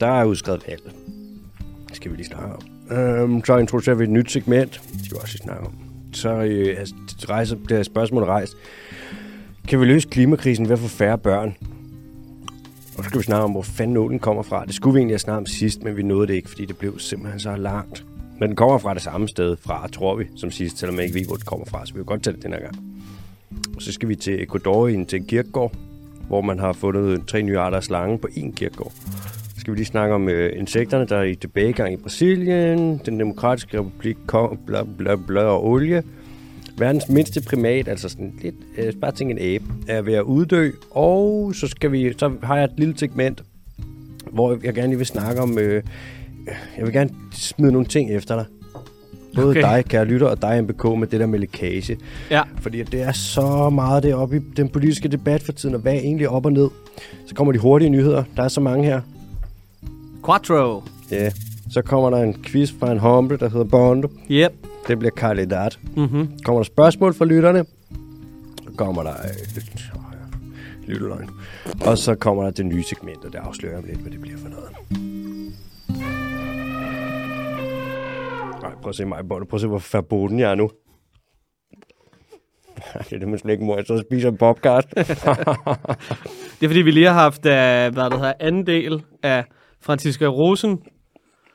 der er udskrevet valg. Det skal vi lige snakke om. Øhm, så introducerer vi et nyt segment. Det skal vi også lige snakke om. Så øh, altså, rejser, det her spørgsmål er rejst. Kan vi løse klimakrisen ved at få færre børn? Og så skal vi snakke om, hvor fanden nålen kommer fra. Det skulle vi egentlig have snakket om sidst, men vi nåede det ikke, fordi det blev simpelthen så langt. Men den kommer fra det samme sted fra, tror vi, som sidst, selvom jeg ikke ved, hvor det kommer fra. Så vi vil godt tage det den her gang. Og så skal vi til Ecuador ind til en kirkegård, hvor man har fundet tre nye arter af slange på én kirkegård. Skal vi lige snakke om øh, insekterne, der er i tilbagegang i Brasilien, den demokratiske republik, kom, bla bla bla og olie. Verdens mindste primat, altså sådan lidt, øh, bare tænk en abe, er ved at uddø. Og så, skal vi, så har jeg et lille segment, hvor jeg gerne lige vil snakke om, øh, jeg vil gerne smide nogle ting efter dig. Både okay. dig, kære lytter, og dig, MBK, med det der med lækage. Ja. Fordi det er så meget deroppe i den politiske debat for tiden, og hvad er egentlig op og ned. Så kommer de hurtige nyheder. Der er så mange her. Quattro. Ja. Så kommer der en quiz fra en humble, der hedder Bondo. Yep. Det bliver kandidat. Mm-hmm. Kommer der spørgsmål fra lytterne. Så kommer der øh, lytteløgn. Og så kommer der det nye segment, og det afslører om lidt, hvad det bliver for noget. Nej, prøv at se mig, Bondo. Prøv at se, hvor forboden jeg er nu. det er det, man slet ikke må. Jeg så spiser en popcast. Det er fordi, vi lige har haft, uh, hvad det hedder, anden del af Franziska Rosen.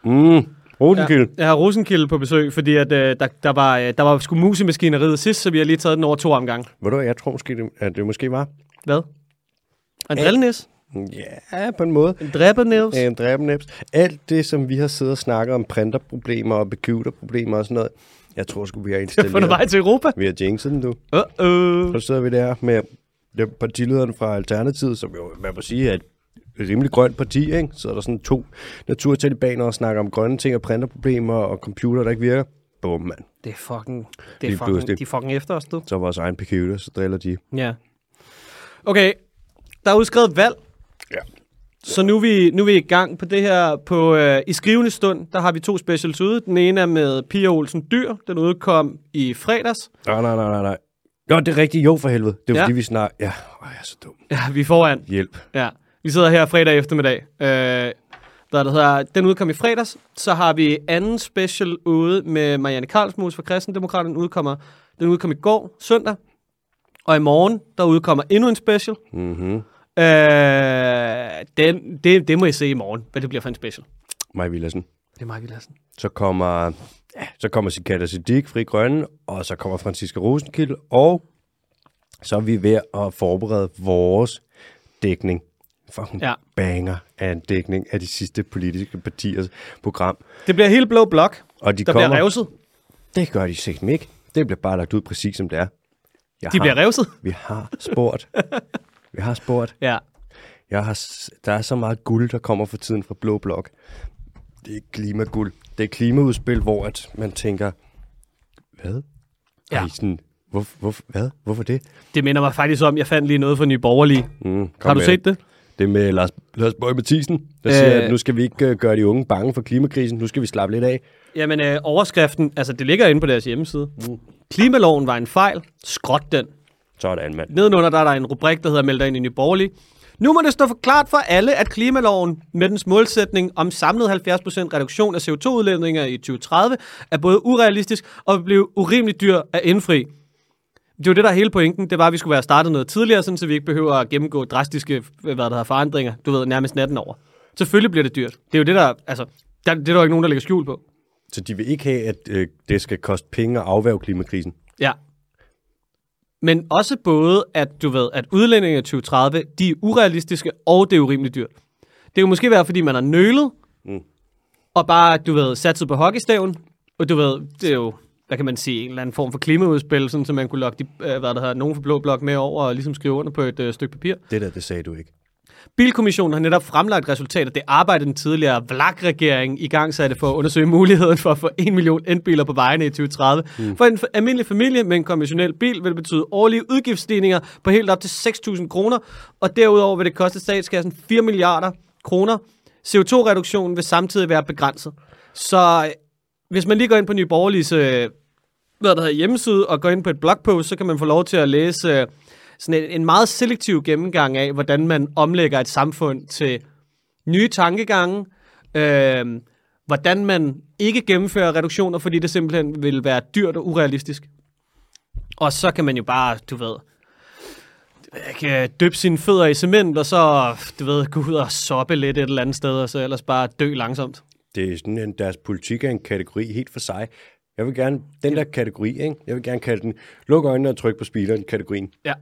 Mm. Rosenkilde. Jeg har Rosenkilde på besøg, fordi at, uh, der, der, var, uh, der var sgu mus i maskineriet sidst, så vi har lige taget den over to omgange. Ved du hvad, jeg tror måske, det, at det måske var? Hvad? En drillenis? Ja, på en måde. En dræbernævs? En dræbernæps. Alt det, som vi har siddet og snakket om, printerproblemer og computerproblemer og sådan noget, jeg tror sgu, vi har har fundet installeret. vej til Europa. Vi har jinxet den, du. Uh-oh. Så sidder vi der med partilederen fra Alternativet, som jo, man må sige, et rimelig grønt parti, ikke? Så er der sådan to naturtalibaner og snakker om grønne ting og printerproblemer og computer, der ikke virker. Bum, mand. Det er fucking, det er fucking, de er fucking efter os, du. Så vores egen computer, så driller de. Ja. Okay, der er udskrevet valg. Ja. Så nu er, vi, nu er vi i gang på det her. På, øh, I skrivende stund, der har vi to specials ude. Den ene er med Pia Olsen Dyr. Den udkom i fredags. Nej, nej, nej, nej, nej. Jo, det er rigtigt. Jo, for helvede. Det er Ja. fordi, vi snakker... Ja, Åh, jeg er så dum. Ja, vi er foran. Hjælp. Ja. Vi sidder her fredag eftermiddag. Øh, der, der hedder, den udkom i fredags. Så har vi anden special ude med Marianne Karlsmus fra Kristendemokraterne. Udkommer, den udkom i går, søndag. Og i morgen, der udkommer endnu en special. Mhm. Øh, den, det, det må I se i morgen, hvad det bliver for en special. Maj Villadsen. Det er Mark Lassen. Så kommer, ja, så kommer Sikata Siddiq, Fri Grønne, og så kommer Franziska Rosenkilde, og så er vi ved at forberede vores dækning. Fucking Ja. banger af en dækning af de sidste politiske partiers program. Det bliver helt blå blok, Og de der kommer, bliver revset. Det gør de sikkert ikke. Det bliver bare lagt ud præcis som det er. Jeg De har, bliver revset. Vi har spurgt. vi har spurgt. Ja. Jeg har, der er så meget guld, der kommer for tiden fra Blå Blok. Det er klimaguld. Det er klimaudspil, hvor at man tænker, hvad? Ja. Ej, sådan, hvor, hvor, hvad? Hvorfor det? Det minder mig faktisk om, jeg fandt lige noget fra Nye Borgerlige. Mm, Har du set det? Det er med Lars, Lars Bøge Mathisen, der øh, siger, at nu skal vi ikke uh, gøre de unge bange for klimakrisen. Nu skal vi slappe lidt af. Jamen, øh, overskriften, altså det ligger inde på deres hjemmeside. Mm. Klimaloven var en fejl. Skråt den. Sådan, mand. Nedenunder der er der en rubrik, der hedder Meld dig ind i Nye Borgerlige. Nu må det stå for klart for alle, at klimaloven med dens målsætning om samlet 70% reduktion af CO2-udledninger i 2030 er både urealistisk og vil blive urimeligt dyr at indfri. Det er jo det, der er hele pointen. Det var, at vi skulle være startet noget tidligere, sådan, så vi ikke behøver at gennemgå drastiske hvad der hedder, forandringer, du ved, nærmest natten over. Selvfølgelig bliver det dyrt. Det er jo det, der, altså, der, det er der jo ikke nogen, der lægger skjul på. Så de vil ikke have, at øh, det skal koste penge at afværge klimakrisen. Ja. Men også både, at du ved, at udlændinge i 2030, de er urealistiske, og det er urimeligt dyrt. Det er jo måske være, fordi man har nølet. Mm. og bare, du ved, satset på hockeystaven, og du ved, det er jo, hvad kan man sige, en eller anden form for klimaudspil, sådan, så man kunne lokke de, øh, hvad der hedder, nogen fra Blå Blok med over og ligesom skrive under på et øh, stykke papir. Det der, det sagde du ikke. Bilkommissionen har netop fremlagt resultater af det arbejde, den tidligere VLAG-regering i gang satte for at undersøge muligheden for at få 1 million elbiler på vejene i 2030. Mm. For en almindelig familie med en konventionel bil vil det betyde årlige udgiftsstigninger på helt op til 6.000 kroner, og derudover vil det koste statskassen 4 milliarder kroner. CO2-reduktionen vil samtidig være begrænset. Så hvis man lige går ind på Nye Borgerliges øh, hvad der hedder, hjemmeside og går ind på et blogpost, så kan man få lov til at læse øh, sådan en, en meget selektiv gennemgang af, hvordan man omlægger et samfund til nye tankegange, øh, hvordan man ikke gennemfører reduktioner, fordi det simpelthen vil være dyrt og urealistisk. Og så kan man jo bare, du ved, øh, kan døbe sine fødder i cement, og så, du ved, gå ud og soppe lidt et eller andet sted, og så ellers bare dø langsomt. Det er sådan deres politik er en kategori helt for sig. Jeg vil gerne, den der kategori, ikke? jeg vil gerne kalde den, luk øjnene og tryk på speederen kategorien. Ja.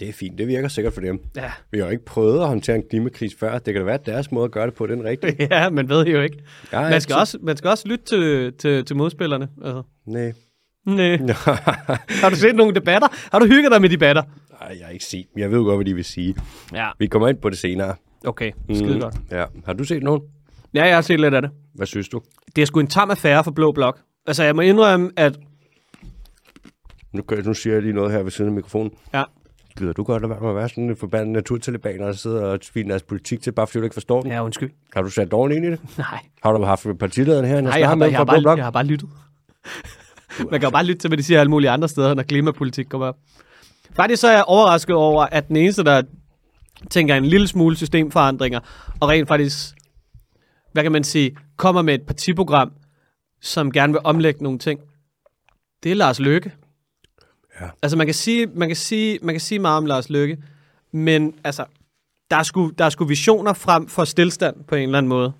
Det er fint, det virker sikkert for dem. Ja. Vi har jo ikke prøvet at håndtere en klimakris før. Det kan da være, at deres måde at gøre det på, den er rigtig. ja, man ved jo ikke. Er Man skal, også, man skal også lytte til, til, til modspillerne. Altså. Nej. Næ. Har du set nogle debatter? Har du hygget dig med debatter? Nej, jeg har ikke set dem. Jeg ved jo godt, hvad de vil sige. Ja. Vi kommer ind på det senere. Okay, skide Mm, godt. Ja. Har du set nogen? Ja, jeg har set lidt af det. Hvad synes du? Det er sgu en tam affære for Blå Blok. Altså, jeg må indrømme, at... Nu, kan- nu siger jeg lige noget her ved siden af mikrofonen. Ja, Gider du godt lade være med at være sådan en forbandet naturtalibaner, der sidder og sviner deres politik til, bare fordi du ikke forstår den? ja undskyld. Har du sat dårligt ind i det? Nej, Har du haft partilederen her? Nej jeg, har, bare, jeg, har bare, jeg har bare lyttet. Man kan jo bare lytte til, hvad de siger alle mulige andre steder, når klimapolitik kommer op. Faktisk så er jeg overrasket over, at den eneste, der tænker en lille smule systemforandringer, og rent faktisk, hvad kan man sige, kommer med et partiprogram, som gerne vil omlægge nogle ting, det er Lars Løkke. Ja. Altså man kan sige, man kan sige, man kan sige meget om Lars Løkke, men altså, der er, sgu, der er sgu visioner frem for stillstand på en eller anden måde.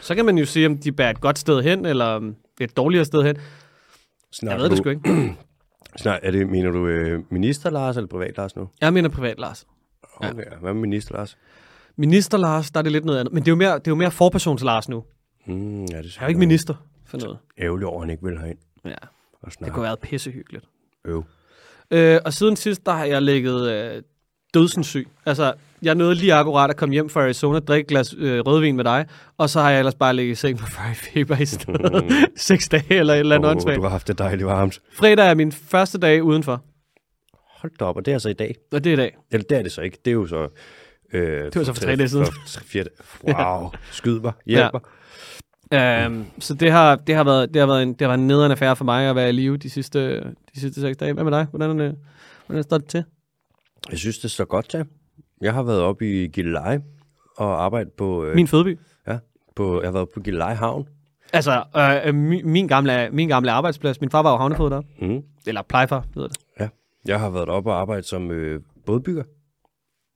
Så kan man jo sige, om de bærer et godt sted hen, eller et dårligere sted hen. Snart Jeg ved det sgu ikke. Snart, er det, mener du øh, minister Lars eller privat Lars nu? Jeg mener privat, Lars. Okay, ja. Hvad med minister Lars? Minister Lars, der er det lidt noget andet. Men det er jo mere, det er jo mere forpersons Lars nu. Mm, ja, det er jo ikke minister for noget. ærgerligt over, at han ikke vil herind Ja, det kunne have været pissehyggeligt. Øv. Øh, og siden sidst, der har jeg ligget øh, dødsenssyg. Altså, jeg nåede lige akkurat at komme hjem fra Arizona, drikke et glas øh, rødvin med dig, og så har jeg ellers bare ligget i seng med 40 feber i stedet. Seks dage eller et eller andet Oh, åndssvagt. du har haft det dejligt varmt. Fredag er min første dag udenfor, Hold da op, og det er altså i dag. og det er i dag. Eller det er det så ikke. Det er jo så... Øh, det var så for tre dage siden. Wow, skyd mig, hjælp mig. Um, så det har, det, har været, det, har været en, det har været en nederen affære for mig at være i live de sidste, de sidste seks dage. Hvad med dig? Hvordan, er det, hvordan står det til? Jeg synes, det står godt til. Jeg har været oppe i Gilleleje og arbejdet på... Øh, Min fødeby. ja, på, jeg har været på Gilleleje Havn. Altså, øh, min, min, gamle, min gamle arbejdsplads. Min far var jo havnefod der. Mm. Eller plejefar, hedder det. Ja. Jeg har været oppe og arbejdet som øh, bådbygger.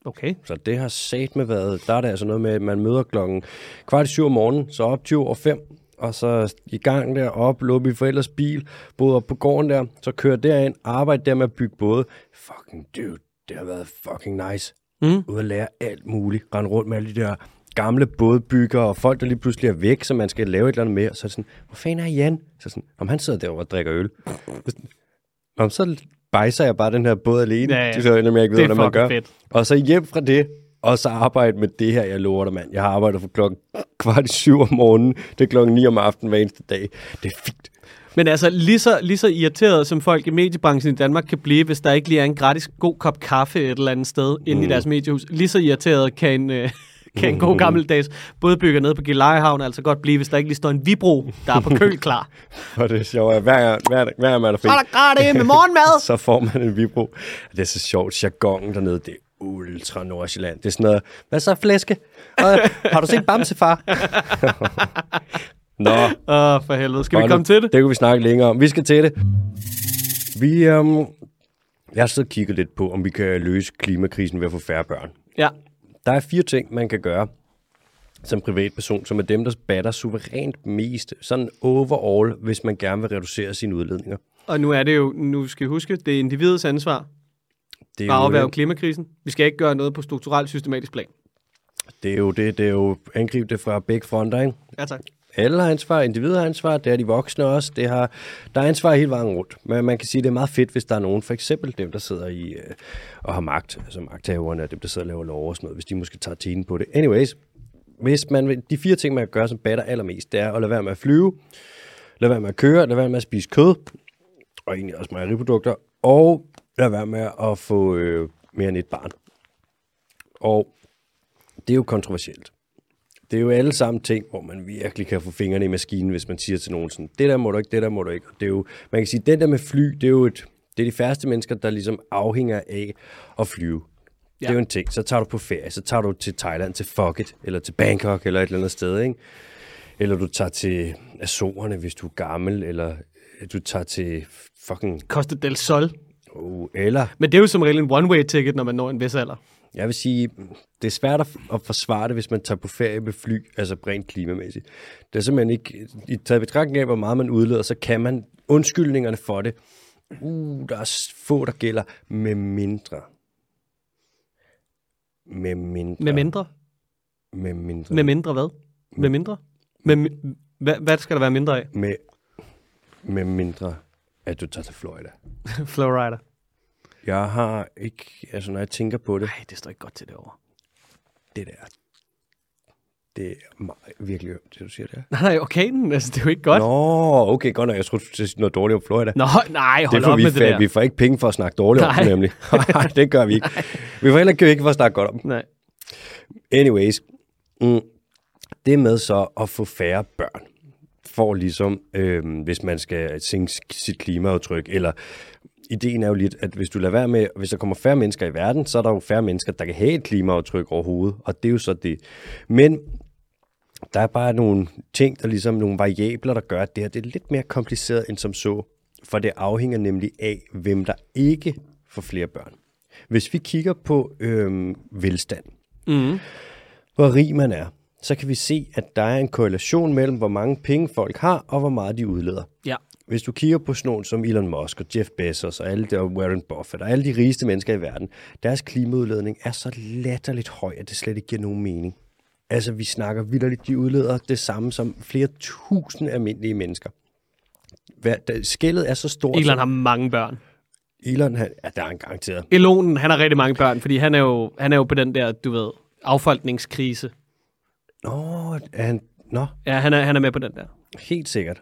Okay. Så det har sat med været, der er det altså noget med, at man møder klokken kvart i syv om morgenen, så op 20 og 5, og så i gang der, op, løbe i forældres bil, både op på gården der, så kører derind, arbejde der med at bygge både. Fucking dude, det har været fucking nice. Mm. Ude at lære alt muligt, rende rundt med alle de der gamle bådbygger, og folk, der lige pludselig er væk, så man skal lave et eller andet mere. Så er det sådan, hvor fanden er Jan? Så sådan, om han sidder derovre og drikker øl. Om så bejser jeg bare den her båd alene, Ja, ja, ja. så jeg ikke ved, Det hvordan man gør. fedt. Og så hjem fra det, og så arbejde med det her, jeg lover dig, mand. Jeg har arbejdet fra klokken kvart i syv om morgenen, det er klokken 9 om aftenen hver eneste dag. Det er fint. Men altså, lige så, lige så irriteret som folk i mediebranchen i Danmark kan blive, hvis der ikke lige er en gratis god kop kaffe et eller andet sted inde mm. i deres mediehus, lige så irriteret kan en, øh, kan en god gammeldags bådbygger nede på Gillelejehavn altså godt blive, hvis der ikke lige står en vibro, der er på køl klar. Og det er sjovt, hver, hver, hver man er fri, Så er der gratis med morgenmad! så får man en vibro. Det er så sjovt. Jargonen dernede, det er ultra Nordsjælland. Det er sådan noget, hvad så flæske? Og, har du set Bamse, far? Nå, Åh, oh, for helvede. Skal vi komme til det? Det kan vi snakke længere om. Vi skal til det. Vi, øhm, jeg har siddet og kigget lidt på, om vi kan løse klimakrisen ved at få færre børn. Ja. Der er fire ting, man kan gøre som privatperson, som er dem, der batter suverænt mest, sådan overall, hvis man gerne vil reducere sine udledninger. Og nu er det jo, nu skal I huske, det er individets ansvar Det at er, jo, afværge klimakrisen. Vi skal ikke gøre noget på strukturelt systematisk plan. det er jo det, det er jo angribe det fra begge fronter, ikke? Ja, tak. Alle har ansvar, individer har ansvar, det er de voksne også. Det har, der er ansvar hele vejen rundt. Men man kan sige, at det er meget fedt, hvis der er nogen, for eksempel dem, der sidder i øh, og har magt, altså magthaverne, dem, der sidder og laver lov og sådan noget, hvis de måske tager tiden på det. Anyways, hvis man, de fire ting, man kan gøre, som batter allermest, det er at lade være med at flyve, lade være med at køre, lade være med at spise kød, og egentlig også mejeriprodukter, og lade være med at få øh, mere end et barn. Og det er jo kontroversielt. Det er jo alle sammen ting, hvor man virkelig kan få fingrene i maskinen, hvis man siger til nogen sådan, det der må du ikke, det der må du ikke. Og det er jo, man kan sige, den der med fly, det er jo et, det er de færreste mennesker, der ligesom afhænger af at flyve. Ja. Det er jo en ting. Så tager du på ferie, så tager du til Thailand, til Phuket, eller til Bangkok, eller et eller andet sted, ikke? Eller du tager til Azorerne, hvis du er gammel, eller du tager til fucking... Costa del Sol. Uh, eller, Men det er jo som regel en one-way ticket, når man når en vis alder. Jeg vil sige, det er svært at, at forsvare det, hvis man tager på ferie med fly, altså rent klimamæssigt. Det er simpelthen ikke, i taget betragtning af, hvor meget man udleder, så kan man undskyldningerne for det. Uh, der er få, der gælder med mindre. Med mindre. Med mindre. Med mindre. Med mindre hvad? Med mindre? Med, mi- hvad, hvad skal der være mindre af? med, med mindre, at du tager til Florida. Flowrider. Jeg har ikke, altså når jeg tænker på det, Nej, det står ikke godt til det over. det der, det er meget, virkelig ømt, det du siger der. Nej, nej, orkanen, altså, det er jo ikke godt. Nå, okay, godt nok, jeg troede, du noget dårligt om Florida. Nå, nej, hold det op vi, med det der. vi får ikke penge for at snakke dårligt om Nej. det, nemlig. Nej, det gør vi ikke. Vi får heller ikke penge for at snakke godt om det. Nej. Anyways, mm, det med så at få færre børn, for ligesom, øh, hvis man skal sænke sit klimaaftryk, eller ideen er jo lidt, at hvis du lader være med, hvis der kommer færre mennesker i verden, så er der jo færre mennesker, der kan have et klimaaftryk overhovedet, og det er jo så det. Men der er bare nogle ting, der ligesom nogle variabler, der gør, at det her det er lidt mere kompliceret end som så, for det afhænger nemlig af, hvem der ikke får flere børn. Hvis vi kigger på øhm, velstand, Mm. hvor rig man er, så kan vi se, at der er en korrelation mellem, hvor mange penge folk har, og hvor meget de udleder. Ja. Hvis du kigger på sådan som Elon Musk og Jeff Bezos og alle der Warren Buffett og alle de rigeste mennesker i verden, deres klimaudledning er så latterligt høj, at det slet ikke giver nogen mening. Altså, vi snakker vidderligt, de udleder det samme som flere tusind almindelige mennesker. Skældet er så stort. Elon som- har mange børn. Elon, han, ja, der er en garanteret. Elonen, han har rigtig mange børn, fordi han er jo, han er jo på den der, du ved, affolkningskrise. Nå, er han, nå, Ja, han er, han er med på den der. Helt sikkert.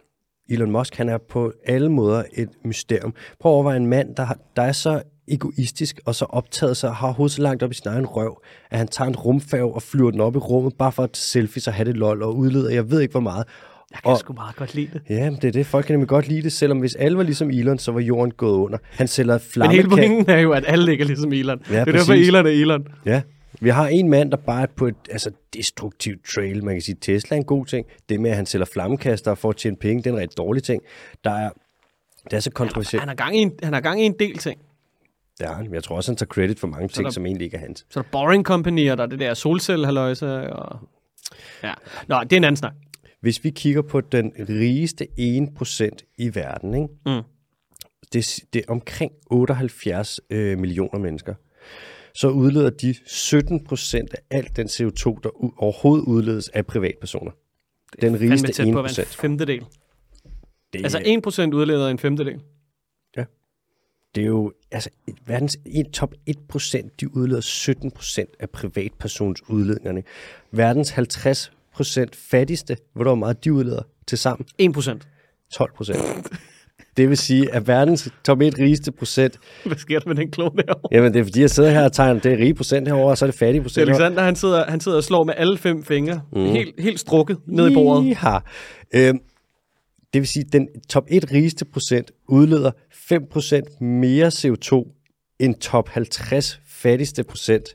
Elon Musk, han er på alle måder et mysterium. Prøv at overveje en mand, der, der er så egoistisk og så optaget sig, har hovedet så langt op i sin egen røv, at han tager en rumfærge og flyver den op i rummet, bare for at selfies og have det lol og udleder, jeg ved ikke hvor meget. Jeg kan Og- sgu meget godt lide det. Ja, men det er det. Folk kan nemlig godt lide det, selvom hvis alle var ligesom Elon, så var jorden gået under. Han sælger Men flamme. hele pointen er jo, at alle ligger ligesom Elon. Ja, det er derfor, præcis. Elon er Elon. Ja, vi har en mand, der bare er på et altså, destruktivt trail. Man kan sige, Tesla er en god ting. Det med, at han sælger flammekaster for at tjene penge, det er en rigtig dårlig ting. Der er, det er så kontroversielt. Han har gang i en, han har gang i en del ting. Er. Men Jeg tror også, han tager credit for mange ting, der- som egentlig ikke er hans. Så er der Boring Company, og der er det der solcellehaløjse, og... Ja. Nå, det er en anden snak. Hvis vi kigger på den rigeste 1% i verden, ikke? Mm. Det, er- det er omkring 78 øh, millioner mennesker, så udleder de 17 procent af alt den CO2, der overhovedet udledes af privatpersoner. Den rigeste tæt 1 på at være en procent. femtedel. Det, Altså er- 1% udleder en femtedel. det er jo, altså, et- verdens en, top 1 procent, de udleder 17 procent af privatpersons udledningerne. Verdens 50 procent fattigste, hvor meget de udleder til sammen? 1%. 12 procent. Det vil sige, at verdens top 1 rigeste procent, Hvad sker der med den klone derovre? jamen det er fordi, jeg sidder her og tegner det er rige procent herovre, og så er det fattige procent herovre. Alexander, han sidder, han sidder og slår med alle fem fingre, mm. helt, helt strukket ned i bordet. Iha. Øhm, det vil sige, at den top 1 rigeste procent udleder 5 procent mere CO2 end top 50 fattigste procent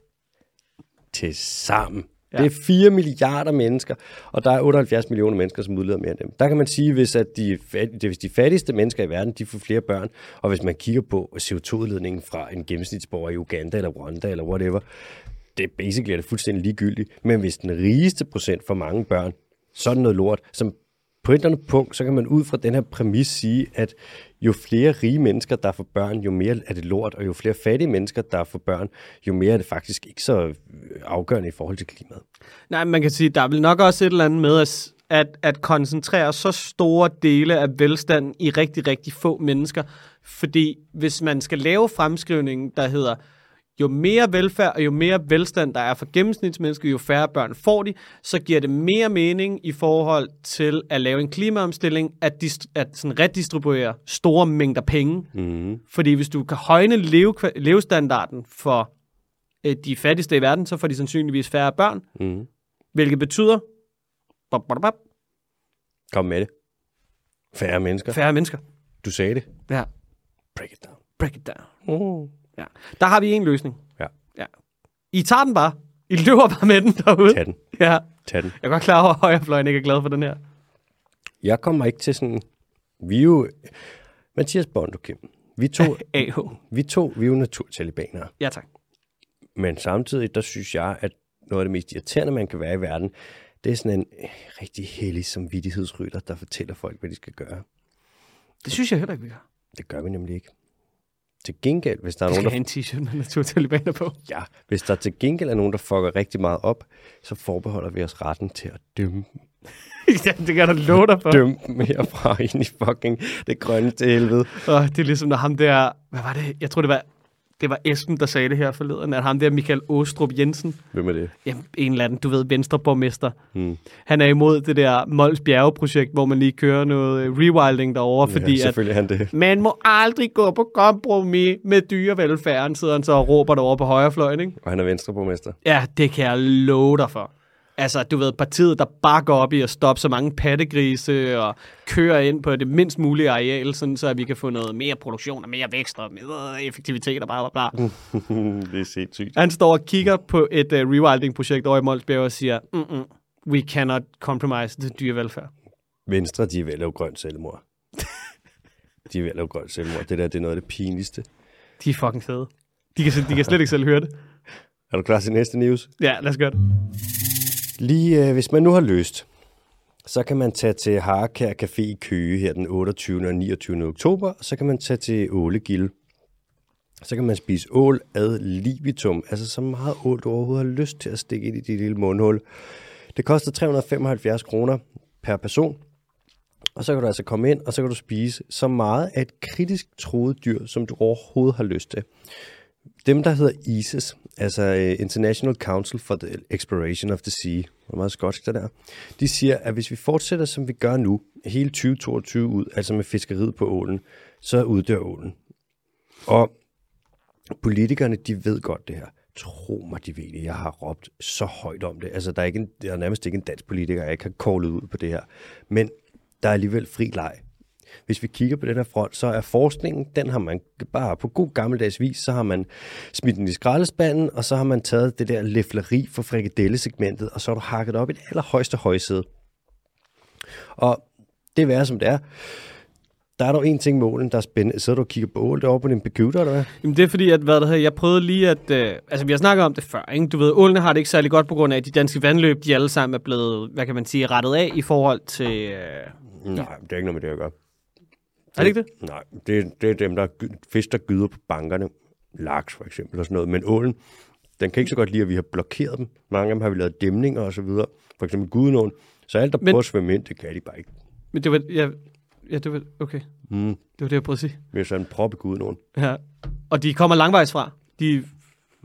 til sammen. Ja. Det er 4 milliarder mennesker, og der er 78 millioner mennesker, som udleder mere end dem. Der kan man sige, hvis, at de, hvis de fattigste mennesker i verden, de får flere børn, og hvis man kigger på CO2-udledningen fra en gennemsnitsborger i Uganda eller Rwanda eller whatever, det er basically er det fuldstændig ligegyldigt. Men hvis den rigeste procent får mange børn, så er det noget lort. Som på et eller andet punkt, så kan man ud fra den her præmis sige, at jo flere rige mennesker, der får børn, jo mere er det lort, og jo flere fattige mennesker, der får børn, jo mere er det faktisk ikke så øh, afgørende i forhold til klimaet. Nej, man kan sige, der er vel nok også et eller andet med at, at, at koncentrere så store dele af velstanden i rigtig, rigtig få mennesker. Fordi hvis man skal lave fremskrivningen, der hedder, jo mere velfærd og jo mere velstand der er for gennemsnitsmennesker, jo færre børn får de, så giver det mere mening i forhold til at lave en klimaomstilling, at, dist- at sådan redistribuere store mængder penge. Mm. Fordi hvis du kan højne leve, levestandarden for øh, de fattigste i verden, så får de sandsynligvis færre børn, Mm. hvilket betyder bop, bop, bop, Kom med det. Færre mennesker. færre mennesker. Du sagde det. Ja, Break it down. break it down. Mm. Ja. Der har vi en løsning. Ja. ja. I tager den bare. I løber bare med den derude. Tag den. Ja. Tag den. Jeg er godt klar over, at højrefløjen ikke er glad for den her. Jeg kommer ikke til sådan... Vi er jo... Mathias Bondo, Kim. Vi to, AH. vi to, vi er jo naturtalibanere. Ja, tak. Men samtidig, der synes jeg, at noget af det mest irriterende, man kan være i verden, det er sådan en øh, rigtig hellig samvittighedsrytter, der fortæller folk, hvad de skal gøre. Det synes jeg heller ikke, vi gør. Det gør vi nemlig ikke. Til gengæld, hvis der er nogen, der, en t-shirt med naturtalibaner på. ja, hvis der til gengæld er nogen, der fucker rigtig meget op, så forbeholder vi os retten til at dømme, ja, det kan da love dig for. dømme dem herfra ind i fucking det grønne til helvede. Og det er ligesom, når ham der... Hvad var det? Jeg tror, det var, det var Esben, der sagde det her forleden, at ham der Michael Åstrup Jensen, Hvem er det? jamen, en eller anden, du ved, venstreborgmester, Hmm. han er imod det der Mols Bjerge-projekt, hvor man lige kører noget rewilding derovre, fordi ja, at selvfølgelig er han det. man må aldrig gå på kompromis med dyrevelfærden, sidder han så og råber derovre på højrefløjen, ikke? Og han er venstreborgmester. Ja, det kan jeg love dig for. Altså, du ved, partiet, der bare går op i at stoppe så mange pattegrise og køre ind på det mindst mulige areal, sådan så at vi kan få noget mere produktion og mere vækst og mere effektivitet og bla bla bla. det er sindssygt. Han står og kigger på et uh, rewilding-projekt over i Molsbjerg og siger, Mm-mm, we cannot compromise the dyrevelfærd. Venstre, de er ved at lave grønt selvmord. de er ved at lave grønt selvmord. Det der, det er noget af det pinligste. De er fucking fede. De kan, de kan slet ikke selv høre det. Er du klar til næste news? Ja, lad os gøre det. Lige øh, hvis man nu har lyst, så kan man tage til Harekær Café i Køge her den 28. og 29. oktober, og så kan man tage til Ålegilde. Så kan man spise ål ad libitum, altså så meget ål, du overhovedet har lyst til at stikke ind i dit lille mundhul. Det koster 375 kroner per person, og så kan du altså komme ind, og så kan du spise så meget af et kritisk troet dyr, som du overhovedet har lyst til. Dem, der hedder ICES, altså øh, International Council for the Exploration of the Sea, hvor meget skotsk det der, de siger, at hvis vi fortsætter, som vi gør nu, hele 2022 ud, altså med fiskeriet på ålen, så uddør ålen. Og politikerne, de ved godt det her. Tro mig, de ved det. Jeg har råbt så højt om det. Altså, der er, ikke en, der er nærmest ikke en dansk politiker, jeg ikke har callet ud på det her. Men der er alligevel fri leg. Hvis vi kigger på den her front, så er forskningen, den har man bare på god gammeldags vis, så har man smidt den i skraldespanden, og så har man taget det der læfleri for frikadellesegmentet, og så har du hakket op i det allerhøjeste højsæde. Og det er som det er. Der er dog en ting med ålen, der er spændende. Så du og kigger på ål derovre på din computer, eller hvad? Jamen det er fordi, at hvad der hedder, jeg prøvede lige at... Øh, altså vi har snakket om det før, ikke? Du ved, ålene har det ikke særlig godt på grund af, at de danske vandløb, de alle sammen er blevet, hvad kan man sige, rettet af i forhold til... Øh, Nej, det er ikke noget med det at gøre. det ikke det? Nej, det, det er dem, der gy- fisk, der gyder på bankerne. Laks for eksempel og sådan noget. Men ålen, den kan ikke så godt lide, at vi har blokeret dem. Mange af dem har vi lavet dæmninger og så videre. For eksempel Gudenåen. Så alt, der Men- prøver at svømme ind, det kan de bare ikke. Men det var... Ja, ja det var... Okay. Mm. Det var det, jeg prøvede at sige. Vi har sådan en prop i Gudenåen. Ja. Og de kommer langvejs fra. De,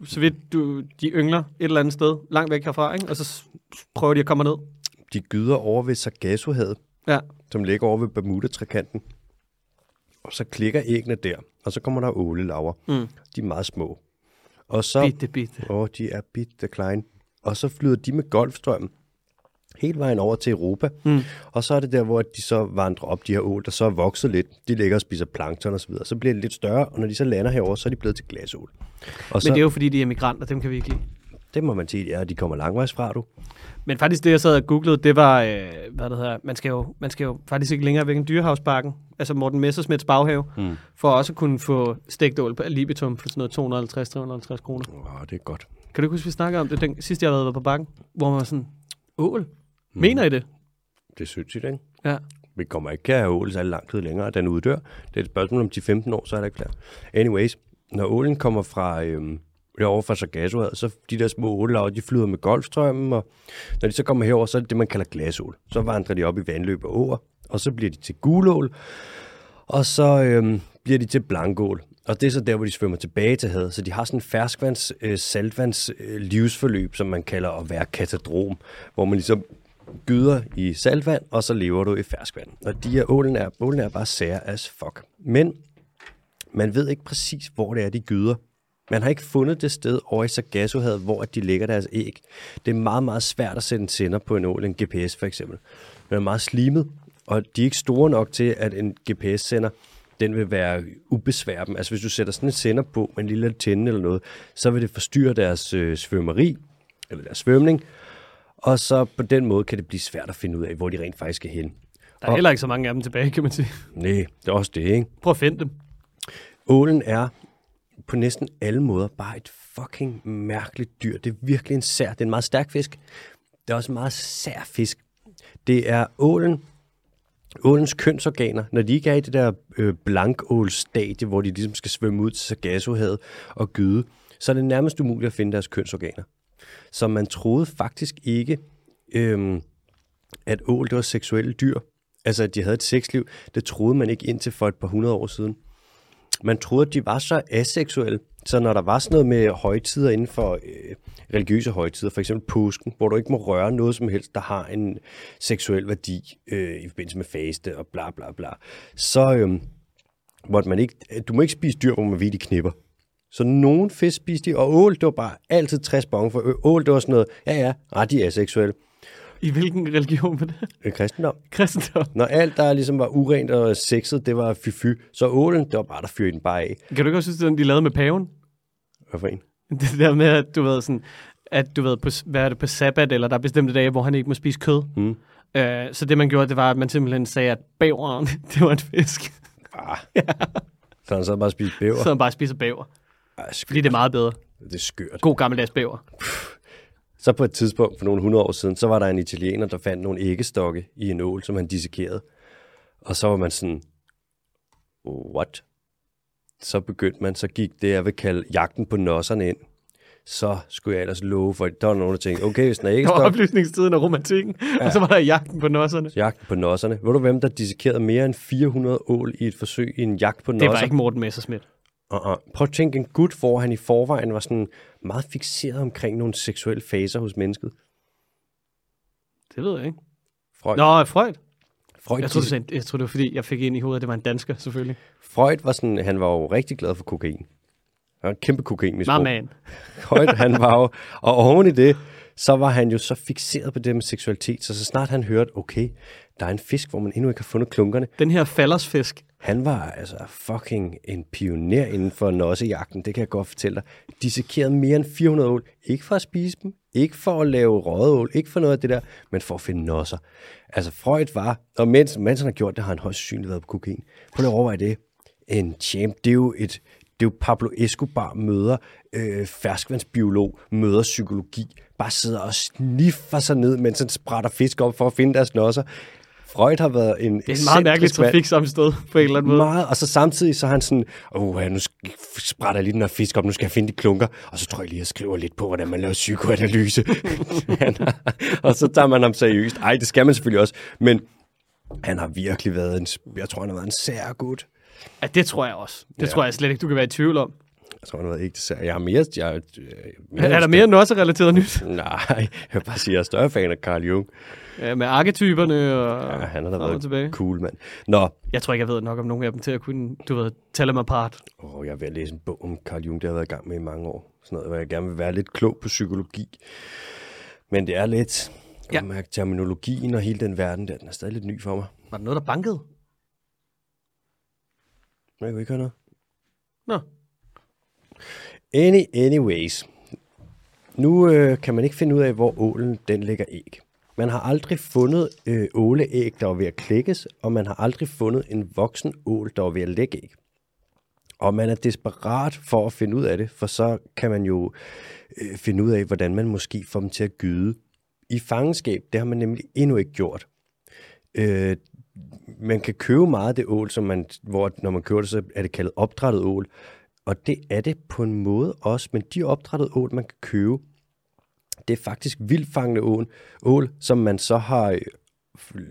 så vidt du, de yngler et eller andet sted, langt væk herfra, ikke? Og så prøver de at komme ned. De gyder over ved Sargassohavet, Ja. som ligger over ved Bermuda-trekanten. Og så klikker æggene der, og så kommer der ålelaver. Mm. De er meget små. Og så... Bitte, bitte. Åh, de er bitte klein. Og så flyder de med golfstrømmen hele vejen over til Europa. Mm. Og så er det der, hvor de så vandrer op, de her ål, der så er vokset lidt. De ligger og spiser plankton og så videre. Så bliver de lidt større, og når de så lander herover, så er de blevet til glasål. Og så, Men det er jo fordi, de er migranter, dem kan vi ikke lide. Det må man sige, ja, de kommer langvejs fra, du. Men faktisk det, jeg sad og googlede, det var, øh, hvad det hedder, man skal, jo, man skal jo faktisk ikke længere væk end dyrehavsparken, altså Morten Messersmiths baghave, Mm. for også at kunne få stegt ål på libitum for sådan noget 250-350 kroner. Åh, det er godt. Kan du huske, vi snakkede om det den sidste, jeg var på bakken, hvor man var sådan, ål? Mener I det? Det er sindssygt, ikke? Ja. Vi kommer ikke til at have ål så lang tid længere, den uddør. Det er et spørgsmål om 10-15 år, så er der ikke flere. Anyways, når ålen kommer fra, øhm, derovre fra Sargasso, så de der små ålelaver, de flyder med golfstrømmen, og når de så kommer herover, så er det det, man kalder glasål. Så vandrer de op i vandløb og åer, og så bliver de til gulål, og så øhm, bliver de til blankål. Og det er så der, hvor de svømmer tilbage til havet. Så de har sådan en ferskvands, øh, saltvands øh, livsforløb, som man kalder at være katadrom, hvor man ligesom gyder i saltvand, og så lever du i ferskvand. Og de her ålen er, ålen er bare sære as fuck. Men man ved ikke præcis, hvor det er, de gyder. Man har ikke fundet det sted over i Sargassohavet, hvor de lægger deres æg. Det er meget, meget svært at sætte en sender på en ål, en GPS for eksempel. Den er meget slimet, og de er ikke store nok til, at en GPS-sender den vil være ubesvær dem. Altså hvis du sætter sådan en sender på med en lille antenne eller noget, så vil det forstyrre deres øh, svømmeri, eller deres svømning, og så på den måde kan det blive svært at finde ud af, hvor de rent faktisk skal hen. Der er Og- heller ikke så mange af dem tilbage, kan man sige. Nej, det er også det, ikke? Prøv at finde dem. Ålen er på næsten alle måder bare et fucking mærkeligt dyr. Det er virkelig en sær. Det er en meget stærk fisk. Det er også en meget sær fisk. Det er ålen, ålens kønsorganer, når de ikke er i det der øh, blankålstadie, hvor de ligesom skal svømme ud til Sargassohavet og gyde, så er det nærmest umuligt at finde deres kønsorganer. Så man troede faktisk ikke, øhm, at ål det var seksuelle dyr. Altså, at de havde et sexliv. Det troede man ikke indtil for et par hundrede år siden man troede, at de var så aseksuelle, så når der var sådan noget med højtider inden for øh, religiøse højtider, for eksempel påsken, hvor du ikke må røre noget som helst, der har en seksuel værdi øh, i forbindelse med faste og bla bla bla, så øh, måtte man ikke, øh, du må ikke spise dyr, hvor man ved, de knipper. Så nogen fisk spiste de, og ål, det var bare altid 60 bonge, for øh, ål, det var sådan noget, ja ja, ret de er aseksuelle. I hvilken religion var det? Øh, kristendom. Kristendom. Når alt, der ligesom var urent og sexet, det var fy-fy, så ålen, det var bare, der fyrede den bare af. Kan du ikke også synes, det er den, de lavede med paven? Hvad for en? Det der med, at du ved sådan, at du ved, på, hvad er det, på sabbat, eller der er bestemte dage, hvor han ikke må spise kød. Mm. Øh, så det, man gjorde, det var, at man simpelthen sagde, at bæveren, det var en fisk. Ah. Så han så bare spist bæver. Så han bare spiser bæver. Ej, skørt. Fordi det er meget bedre. Det er skørt. God gammeldags bæver. Så på et tidspunkt for nogle hundrede år siden, så var der en italiener, der fandt nogle æggestokke i en ål, som han dissekerede. Og så var man sådan, what? Så begyndte man, så gik det, jeg vil kalde jagten på nosserne ind. Så skulle jeg ellers love for, der var nogen, der tænkte, okay, hvis den er Det var æggestok, oplysningstiden og romantikken. Ja. Og så var der jagten på nosserne. jagten på nosserne. Ved du hvem, der dissekerede mere end 400 ål i et forsøg i en jagt på Det nosser? var ikke Morten Messerschmidt. Uh-uh. Prøv at tænke en gut, hvor han i forvejen var sådan meget fixeret omkring nogle seksuelle faser hos mennesket. Det ved jeg ikke. Freud, Nå, Freud. Freud, Jeg tror, du sagde, jeg tror, det var fordi, jeg fik ind i hovedet, at det var en dansker, selvfølgelig. Freud var sådan, han var jo rigtig glad for kokain. Han var en kæmpe kokainmisbrug. My man. Freud, han var jo, og oven i det, så var han jo så fixeret på det med seksualitet, så så snart han hørte, okay, der er en fisk, hvor man endnu ikke har fundet klunkerne, Den her fallersfisk han var altså fucking en pioner inden for nossejagten, det kan jeg godt fortælle dig. Dissekerede mere end 400 ål, ikke for at spise dem, ikke for at lave rødål, ikke for noget af det der, men for at finde nosser. Altså Freud var, og mens, mens han har gjort det, har han højst sandsynligt været på kokain. Prøv at overveje det. En champ, det er jo et, det er jo Pablo Escobar møder øh, ferskvandsbiolog, møder psykologi, bare sidder og sniffer sig ned, mens han sprætter fisk op for at finde deres nosser. Freud har været en Det er en meget mærkelig trafiksammenstød på en eller anden måde. Meget, og så samtidig så er han sådan, åh, nu sprætter jeg lige den her fisk op, nu skal jeg finde de klunker, og så tror jeg lige, jeg skriver lidt på, hvordan man laver psykoanalyse. Og så tager man ham seriøst. Ej, det skal man selvfølgelig også, men han har virkelig været en, jeg tror, han har været en sær gut. Ja, det tror jeg også. Det Ja. tror jeg slet ikke, du kan være i tvivl om. Jeg tror, han har været ikke sær. Jeg har mere... Jeg, mere Er der mere end også relateret nyt? Nej, jeg vil bare sige, jeg er større fan af Carl Jung. Ja, med arketyperne og Ja, han har da været tilbage. cool, mand. Nå, Jeg tror ikke, jeg ved nok om nogen af dem til at kunne, du ved, tælle mig apart. Åh, jeg er ved at læse en bog om Carl Jung, det har jeg været i gang med i mange år. Sådan noget, hvor jeg gerne vil være lidt klog på psykologi. Men det er lidt, jeg Ja. kan mærke terminologien og hele den verden der, den er stadig lidt ny for mig. Var der noget, der bankede? Jeg kan ikke høre noget. Nå, Any, anyways. Nu øh, kan man ikke finde ud af, hvor ålen den lægger æg. Man har aldrig fundet øh, åleæg, der var ved at klækkes, og man har aldrig fundet en voksen ål, der var ved at lægge æg. Og man er desperat for at finde ud af det, for så kan man jo øh, finde ud af, hvordan man måske får dem til at gyde. I fangenskab, det har man nemlig endnu ikke gjort. Øh, man kan købe meget af det ål, som man, hvor når man køber det, så er det kaldet opdrættet ål. Og det er det på en måde også, men de opdrættede ål, man kan købe, det er faktisk vildfangende ål, ål som man så har øh,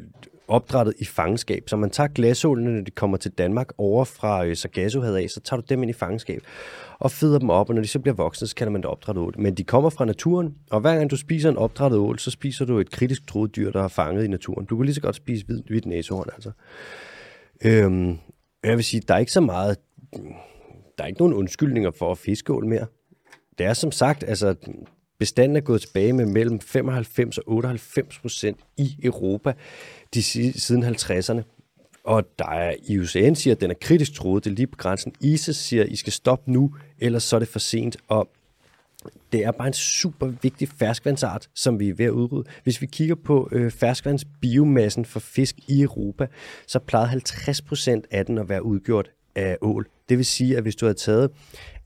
opdrættet i fangenskab. Så man tager glasålene, når de kommer til Danmark over fra øh, Sargassohavet af, så tager du dem ind i fangenskab og feder dem op, og når de så bliver voksne, så kalder man det opdrættet ål. Men de kommer fra naturen, og hver gang du spiser en opdrættet ål, så spiser du et kritisk troet dyr, der er fanget i naturen. Du kan lige så godt spise hvid, hvidt næsehorn, altså. Øhm, jeg vil sige, der er ikke så meget der er ikke nogen undskyldninger for at fiske ål mere. Det er som sagt, altså bestanden er gået tilbage med mellem 95 og 98 procent i Europa de, siden 50'erne. Og der er IUCN siger, at den er kritisk troet. Det er lige på grænsen. ISIS siger, at I skal stoppe nu, ellers så er det for sent. Og det er bare en super vigtig ferskvandsart, som vi er ved at udrydde. Hvis vi kigger på øh, ferskvandsbiomassen for fisk i Europa, så plejede 50 procent af den at være udgjort af ål. Det vil sige, at hvis du havde taget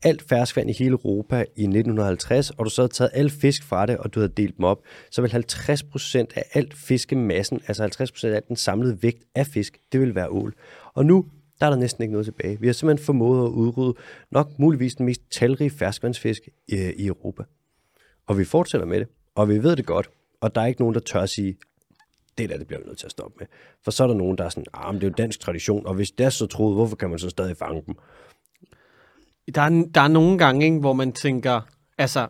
alt ferskvand i hele Europa i 1950, og du så havde taget alle fisk fra det, og du havde delt dem op, så vil 50 procent af alt fiskemassen, altså 50 procent af den samlede vægt af fisk, det vil være ål. Og nu der er der næsten ikke noget tilbage. Vi har simpelthen formået at udrydde nok muligvis den mest talrige ferskvandsfisk i, i Europa. Og vi fortsætter med det, og vi ved det godt, og der er ikke nogen, der tør at sige, det der, det bliver vi nødt til at stoppe med. For så er der nogen, der er sådan, ah, men det er jo dansk tradition, og hvis det er så troet, hvorfor kan man så stadig fange dem? Der er, der er nogle gange, ikke, hvor man tænker, altså,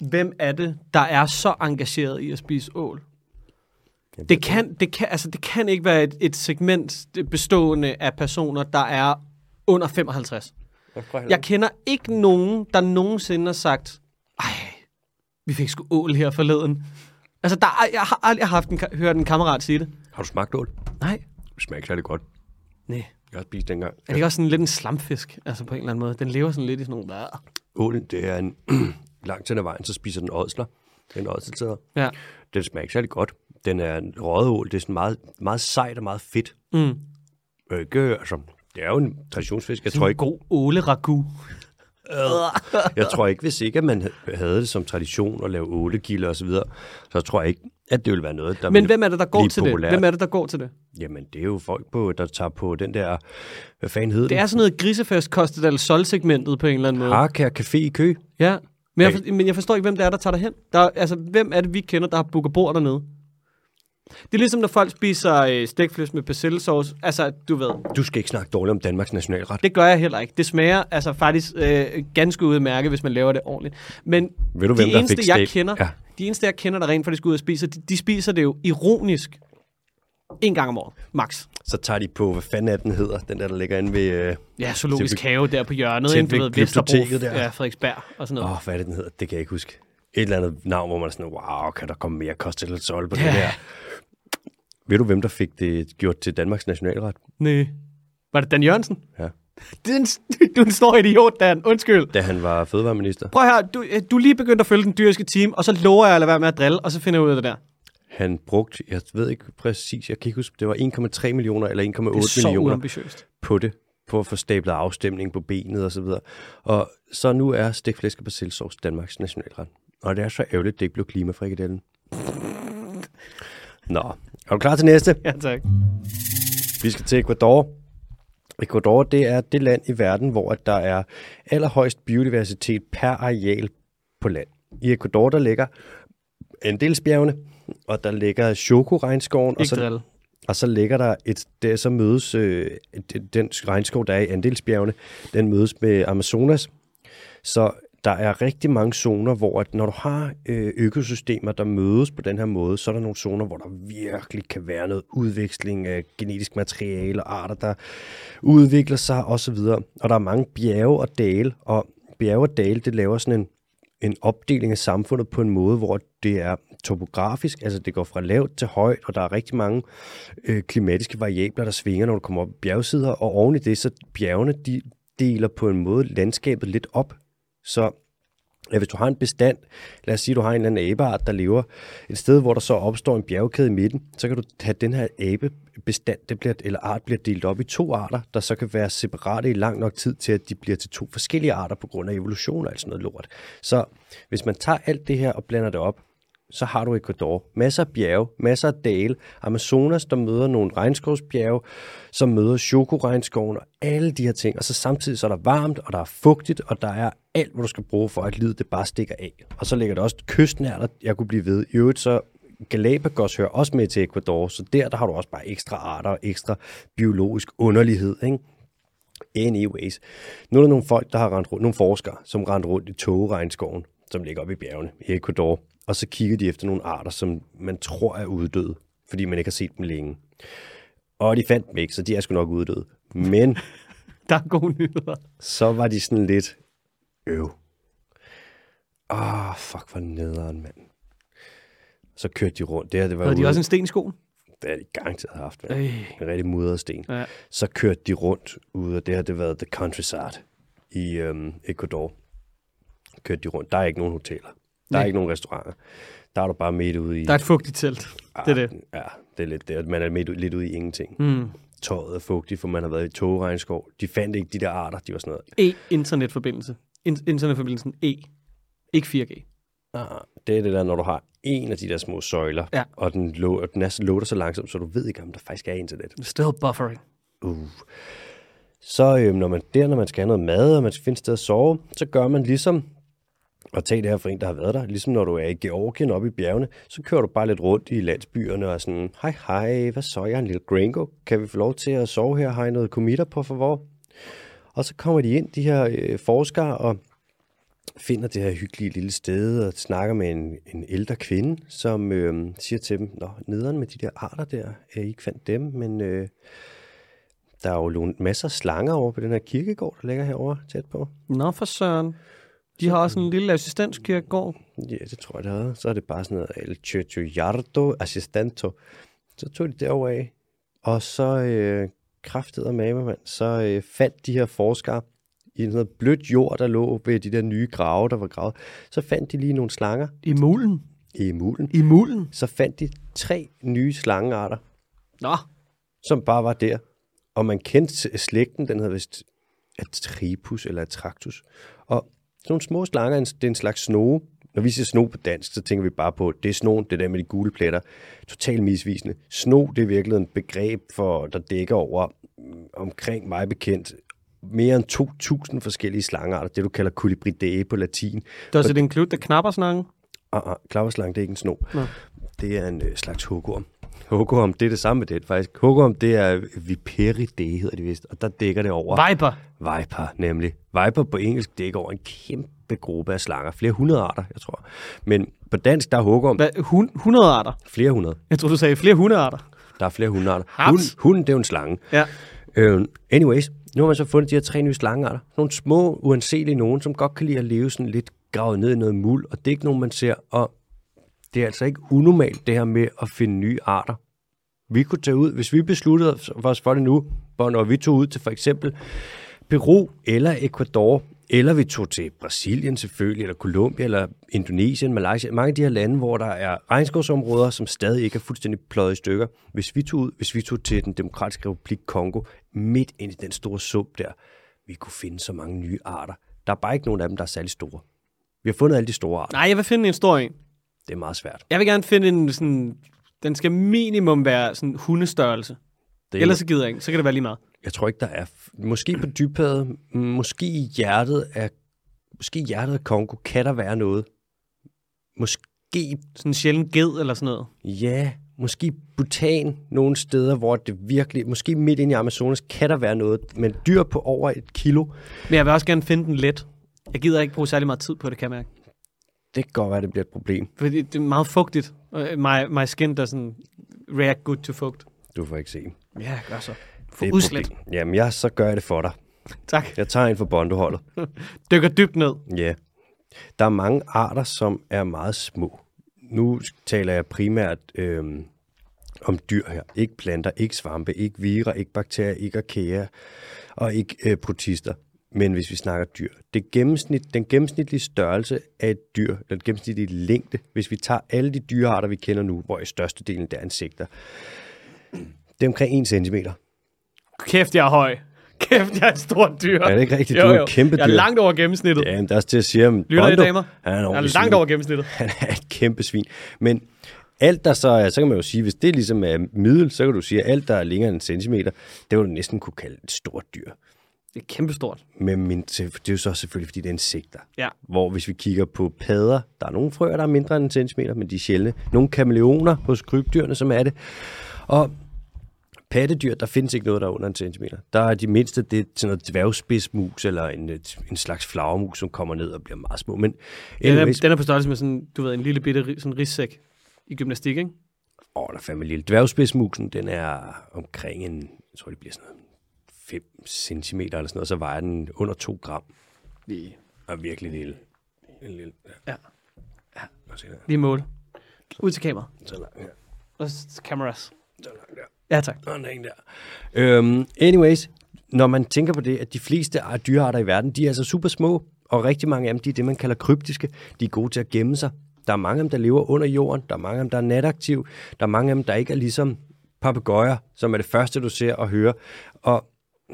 hvem er det, der er så engageret i at spise ål? Det kan, det, kan, altså, det kan ikke være et, et segment bestående af personer, der er under 55. Jeg kender ikke nogen, der nogensinde har sagt, ej, vi fik sgu ål her forleden. Altså, der, jeg har aldrig haft en, hørt en kammerat sige det. Har du smagt ål? Nej. Det smager ikke særlig godt. Nej. Jeg har spist dengang. Er det ikke også sådan lidt en slamfisk, altså på en eller anden måde? Den lever sådan lidt i sådan nogle... Der. Ålen, det er en langt hen ad vejen, så spiser den ådsler. Den ådseltæder. Ja. Den smager ikke særlig godt. Den er en røget ål. Det er sådan meget, meget sejt og meget fedt. Mm. Øh, altså, det er jo en traditionsfisk. Jeg tror ikke, God åle ragu. jeg tror ikke, hvis ikke man havde det som tradition at lave ålegilder og så videre, så tror jeg ikke, at det ville være noget, der Men hvem er det, der går til populært. det? Hvem er det, der går til det? Jamen, det er jo folk, på, der tager på den der, hvad fanden hedder Det er sådan noget grisefest kostet del sol-segmentet på en eller anden måde. Harkær Café i Kø. Ja. Men jeg, for, men jeg forstår ikke, hvem det er, der tager derhen. Der, er- altså, hvem er det, vi kender, der har booket bord dernede? Det er ligesom, når folk spiser øh, stegflæs med persillesauce. Altså, du ved, Du skal ikke snakke dårligt om Danmarks nationalret. det gør jeg heller ikke. Det smager altså faktisk øh, ganske udmærket, hvis man laver det ordentligt. Men Ved du, de hvem der eneste, fik jeg kender, Ja. de eneste, jeg kender, der rent faktisk går ud og spiser, de, de spiser det jo ironisk en gang om året, max. Så tager de på, hvad fanden er den hedder, den der, der ligger inde ved... Øh, Ja, zoologisk Til- have der på hjørnet, til ikke? Du ved, Vesterbro, der. ja, Frederiksberg og sådan noget. Åh, hvad er det, den hedder? Det kan jeg ikke huske. Et eller andet navn, hvor man er sådan, wow, kan der komme mere kost til sol på Ja. det der? Ved du, hvem der fik det gjort til Danmarks nationalret? Nej. Var det Dan Jørgensen? Ja. Det er en, du er en stor idiot, Dan. Undskyld. Da han var fødevareminister. Prøv her, du, øh, du lige begyndt at følge den dyriske team, og så lover jeg at lade være med at drille, og så finder jeg ud af det der. Han brugte, jeg ved ikke præcis, jeg kan ikke huske, det var 1,3 millioner eller 1,8 Det er så millioner på det, på at få stablet afstemning på benet og så videre. Og så nu er stikflæsk og persillesauce Danmarks nationalret. Og det er så ærgerligt, at det ikke blev klimafrikadellen. Nå, er du klar til næste? Ja, tak. Vi skal til Ecuador. Ecuador, det er det land i verden, hvor at der er allerhøjst biodiversitet per areal på land. I Ecuador, der ligger Andelsbjergene, og der ligger Choco-regnskoven, og så, drille. og så ligger der et, der så mødes, øh, den- den regnskov, der er i Andelsbjergene, den mødes med Amazonas. Så der er rigtig mange zoner, hvor at når du har øh, økosystemer, der mødes på den her måde, så er der nogle zoner, hvor der virkelig kan være noget udveksling af genetisk materiale og arter, der udvikler sig osv. Og der er mange bjerge og dale, og bjerge og dale, det laver sådan en, en opdeling af samfundet på en måde, hvor det er topografisk, altså det går fra lavt til højt, og der er rigtig mange øh, klimatiske variabler, der svinger, når du kommer op i bjergsider, og oven i det, så bjergene, de deler på en måde landskabet lidt op, så ja, hvis du har en bestand, lad os sige, du har en eller anden abeart, der lever et sted, hvor der så opstår en bjergkæde i midten, så kan du have den her abebestand, det bliver, eller art bliver delt op i to arter, der så kan være separate i lang nok tid til, at de bliver til to forskellige arter på grund af evolution og alt sådan noget lort. Så hvis man tager alt det her og blander det op, så har du Ecuador. Masser af bjerge, masser af dale. Amazonas, der møder nogle regnskovsbjerge, som møder chokoregnskoven og alle de her ting. Og så samtidig så er der varmt, og der er fugtigt, og der er alt, hvad du skal bruge for, at livet det bare stikker af. Og så ligger der også kystnært, og jeg kunne blive ved. I øvrigt så Galapagos hører også med til Ecuador, så der, der har du også bare ekstra arter og ekstra biologisk underlighed, ikke? Anyways. Nu er der nogle folk, der har rendt rundt, nogle forskere, som rendt rundt i togeregnskoven, som ligger oppe i bjergene i Ecuador, og så kigger de efter nogle arter, som man tror er uddøde, fordi man ikke har set dem længe. Og de fandt dem ikke, så de er sgu nok uddøde. Men Der er gode nyheder. så var de sådan lidt øv. Ah, fuck for nederen, mand. Så kørte de rundt. Det her, det var Havde de ude- også en sten i skoen? Det er de garanteret haft, mand. En rigtig muddersten. Ja. Så kørte de rundt ude, og det har det været The Countryside i øhm, Ecuador. Kørte de rundt. Der er ikke nogen hoteller. Der er Nej. ikke nogen restauranter. Der er du bare midt ude i... Der er et fugtigt telt. Det er det. Ja, det er lidt det. Man er midt, lidt ude i ingenting. Mm. Tøjet er fugtigt, for man har været i togregnskov. De fandt ikke de der arter. De var sådan noget. E-internetforbindelse. In- internetforbindelsen E. Ikke 4G. Ah, det er det der, når du har en af de der små søjler, Ja. og den, lo- og den er, loader så langsomt, så du ved ikke, om der faktisk er internet. Still buffering. Uh. Så øhm, når man der, når man skal have noget mad, og man skal finde et sted at sove, så gør man ligesom, og tag det her for en, der har været der, ligesom når du er i Georgien oppe i bjergene, så kører du bare lidt rundt i landsbyerne og sådan, hej hej, hvad så, jeg er en lille gringo, kan vi få lov til at sove her, har I noget komitter på favor? Og så kommer de ind, de her øh, forskere, og finder det her hyggelige lille sted og snakker med en, en ældre kvinde, som øh, siger til dem, Nå, nederen med de der arter der, jeg I ikke fandt dem, men øh, der er jo masser af slanger over på den her kirkegård, der ligger herovre tæt på. Nå for søren. De har også en lille assistenskirkegård. Ja, det tror jeg, det havde. Så er det bare sådan noget El Churchiardo Assistento. Så tog de derover af, og så øh, kraftede med, mand, så øh, fandt de her forskere i sådan noget blødt jord, der lå ved de der nye grave, der var gravet. Så fandt de lige nogle slanger I mulen. i mulen. I mulen. Så fandt de tre nye slangearter, Nå. som bare var der. Og man kendte slægten, den hedder vist Atripus eller Atractus. Og nogle små slanger, det er en slags snoge. Når vi siger sno på dansk, så tænker vi bare på, det er snoen, det der med de gule pletter. Totalt misvisende. Sno, det er virkelig en begreb, for, der dækker over mm, omkring mig bekendt mere end 2.000 forskellige slangearter, det du kalder Culibridae på latin. Does it include the knapperslange? Ah, ah, klaverslange, det er ikke en sno. Nå. Det er en øh, slags hugorm. Hugorm, det er det samme med det, faktisk. Hugorm, det er Viperidae, hedder det vist, og der dækker det over Viper. Viper, nemlig. Viper på engelsk dækker over en kæmpe gruppe af slanger. Flere hundrede arter, jeg tror. Men på dansk, der er hugorm Hvad, hun, 100 arter? flere hundrede. Jeg tror du sagde flere hundrede arter. Der er flere hundrede arter. Hund, hunden, det er jo en slange. Ja. Uh, anyways, nu har man så fundet de her tre nye slangearter. Nogle små, uanselige nogen, som godt kan lide at leve sådan lidt gravet ned i noget muld, og det er ikke nogen, man ser. Og det er altså ikke unormalt, det her med at finde nye arter. Vi kunne tage ud, hvis vi besluttede os for det nu, hvor når vi tog ud til for eksempel Peru eller Ecuador, eller vi tog til Brasilien selvfølgelig, eller Colombia, eller Indonesien, Malaysia, mange af de her lande, hvor der er regnskovsområder, som stadig ikke er fuldstændig pløjet i stykker. Hvis vi tog ud, hvis vi tog til den demokratiske republik Kongo, midt ind i den store sump der, vi kunne finde så mange nye arter. Der er bare ikke nogen af dem, der er særlig store. Vi har fundet alle de store arter. Nej, jeg vil finde en stor en. Det er meget svært. Jeg vil gerne finde en sådan... Den skal minimum være sådan hundestørrelse. Det er, Ellers så gider jeg ikke. Så kan det være lige meget. Jeg tror ikke, der er... Måske på dybhavet, måske i hjertet af... Måske i hjertet af Kongo kan der være noget. Måske, Sådan en sjælden ged eller sådan noget. ja, måske Bhutan nogle steder, hvor det virkelig... Måske midt inde i Amazonas kan der være noget. Men dyr på over et kilo, Men jeg vil også gerne finde den let. Jeg gider ikke bruge særlig meget tid på det, kan jeg mærke. Det kan godt være, det bliver et problem. Fordi det er meget fugtigt. My, my skin der sådan react good to fugt. Du får ikke se. Ja, gør så. For udslæt. Jamen, jeg, så gør jeg det for dig. Tak. Jeg tager en for bondeholdet. Dykker dybt ned. Ja. Der er mange arter, som er meget små. Nu taler jeg primært øhm, om dyr her. Ikke planter, ikke svampe, ikke virer, ikke bakterier, ikke archaea og ikke øh, protister. Men hvis vi snakker dyr, det gennemsnit, den gennemsnitlige størrelse af et dyr, den gennemsnitlige længde, hvis vi tager alle de dyrearter, vi kender nu, hvor i størstedelen der er insekter, det er omkring 1 cm. Kæft, jeg er høj. Kæft, jeg er et stort dyr. Er det ikke rigtigt? Du er et kæmpe Jeg er dyr. langt over gennemsnittet. Ja, men der er også til at sige, om Lytter I, Bondo, damer? Han er, Jeg er langt over gennemsnittet. Han er et kæmpe svin. Men alt der så er, så kan man jo sige, hvis det ligesom er middel, så kan du sige, at alt der er længere end en centimeter, det vil du næsten kunne kalde et stort dyr. Det er kæmpestort. Men min, det er jo så selvfølgelig, fordi det er insekter. Ja. Hvor hvis vi kigger på padder, der er nogle frøer, der er mindre end en centimeter, men de er sjældne. Nogle kameleoner hos krybdyrene, som er det. Og pattedyr, der findes ikke noget, der er under en centimeter. Der er de mindste, det er sådan noget dværgspidsmus, eller en, en slags flagermus, som kommer ned og bliver meget små. Men Den er, den er på størrelse med sådan, du ved, en lille bitte sådan rissæk i gymnastik, ikke? Åh, der er fandme lille. Dværgspidsmusen, den er omkring en, jeg tror det bliver sådan noget, 5 cm eller sådan noget, så vejer den under 2 gram. Vi, Og er virkelig lille. En lille, ja. Ja. Og der. vi mål. Ud til kamera. Så lang, ja. Og cameras. Ja, tak. Nå, der er en der. Øhm, anyways, når man tænker på det, at de fleste ar- dyrearter i verden, de er altså super små, og rigtig mange af dem, de er det, man kalder kryptiske. De er gode til at gemme sig. Der er mange af dem, der lever under jorden. Der er mange af dem, der er nataktive. Der er mange af dem, der ikke er ligesom papegøjer, som er det første, du ser og hører. Og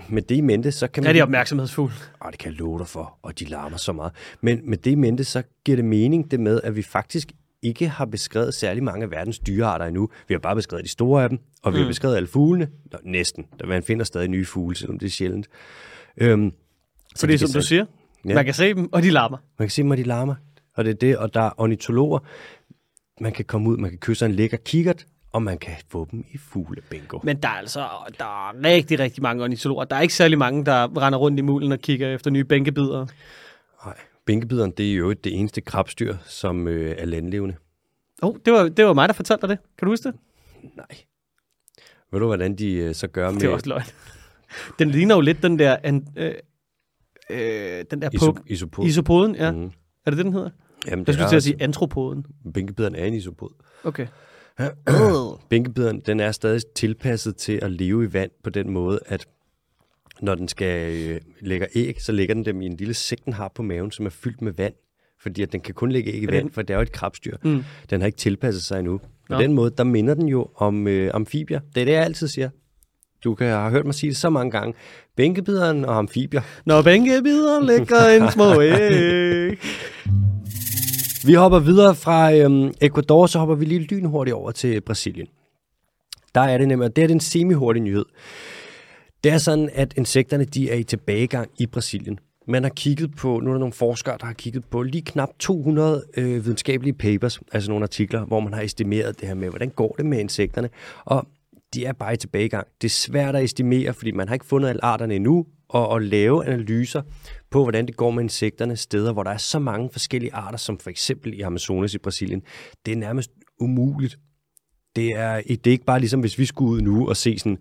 med det i mente, så kan man... Er de opmærksomhedsfulde? Og det kan jeg love dig for, og de larmer så meget. Men med det i mente, så giver det mening det med, at vi faktisk ikke har beskrevet særlig mange af verdens dyrearter endnu. Vi har bare beskrevet de store af dem, og vi mm. har beskrevet alle fuglene. Nå, næsten. Der man finder stadig nye fugle, selvom det er sjældent. Øhm, så Fordi vi som du siger, Ja. man kan se dem, og de larmer. Man kan se dem, og de larmer. Og det er det, og der er ornitologer. Man kan komme ud, man kan kysse en lækker kikkert, og man kan få dem i fuglebingo. Men der er altså der er rigtig, rigtig mange ornitologer. Der er ikke særlig mange, der render rundt i mulen og kigger efter nye bænkebider. Nej, bænkebideren, det er jo det eneste krabstyr, som øh, er landlevende. Oh, det, var, det var mig, der fortalte dig det. Kan du huske det? Nej. Ved du, hvordan de øh, så gør med... Det var også løgn. Den ligner jo lidt den der... An, øh, øh, den der iso- puk. isopod. Isopoden, ja. Mhm. Er det det, den hedder? Jamen, Jeg det skulle er til at sige antropoden. Bænkebideren er en isopod. Okay. Bænkebideren, den er stadig tilpasset til at leve i vand på den måde, at når den skal øh, lægge æg, så lægger den dem i en lille sæk, den har på maven, som er fyldt med vand. Fordi at den kan kun lægge æg i vand, for det er jo et krabstyr. Mm. Den har ikke tilpasset sig endnu. På Nå. den måde, der minder den jo om øh, amfibier. Det er det, jeg altid siger. Du kan have hørt mig sige det så mange gange. Bænkebideren og amfibier. Når bænkebideren lægger en små æg. Vi hopper videre fra øhm, Ecuador, så hopper vi lige lynhurtigt over til Brasilien. Der er det nemlig, det er den semi-hurtige nyhed. Det er sådan, at insekterne de er i tilbagegang i Brasilien. Man har kigget på, nu er der nogle forskere, der har kigget på lige knap 200 øh, videnskabelige papers, altså nogle artikler, hvor man har estimeret det her med, hvordan går det med insekterne. Og de er bare i tilbagegang. Det er svært at estimere, fordi man har ikke fundet alle arterne endnu, og at lave analyser på, hvordan det går med insekterne steder, hvor der er så mange forskellige arter, som for eksempel i Amazonas i Brasilien. Det er nærmest umuligt. Det er, det er ikke bare ligesom, hvis vi skulle ud nu og se sådan,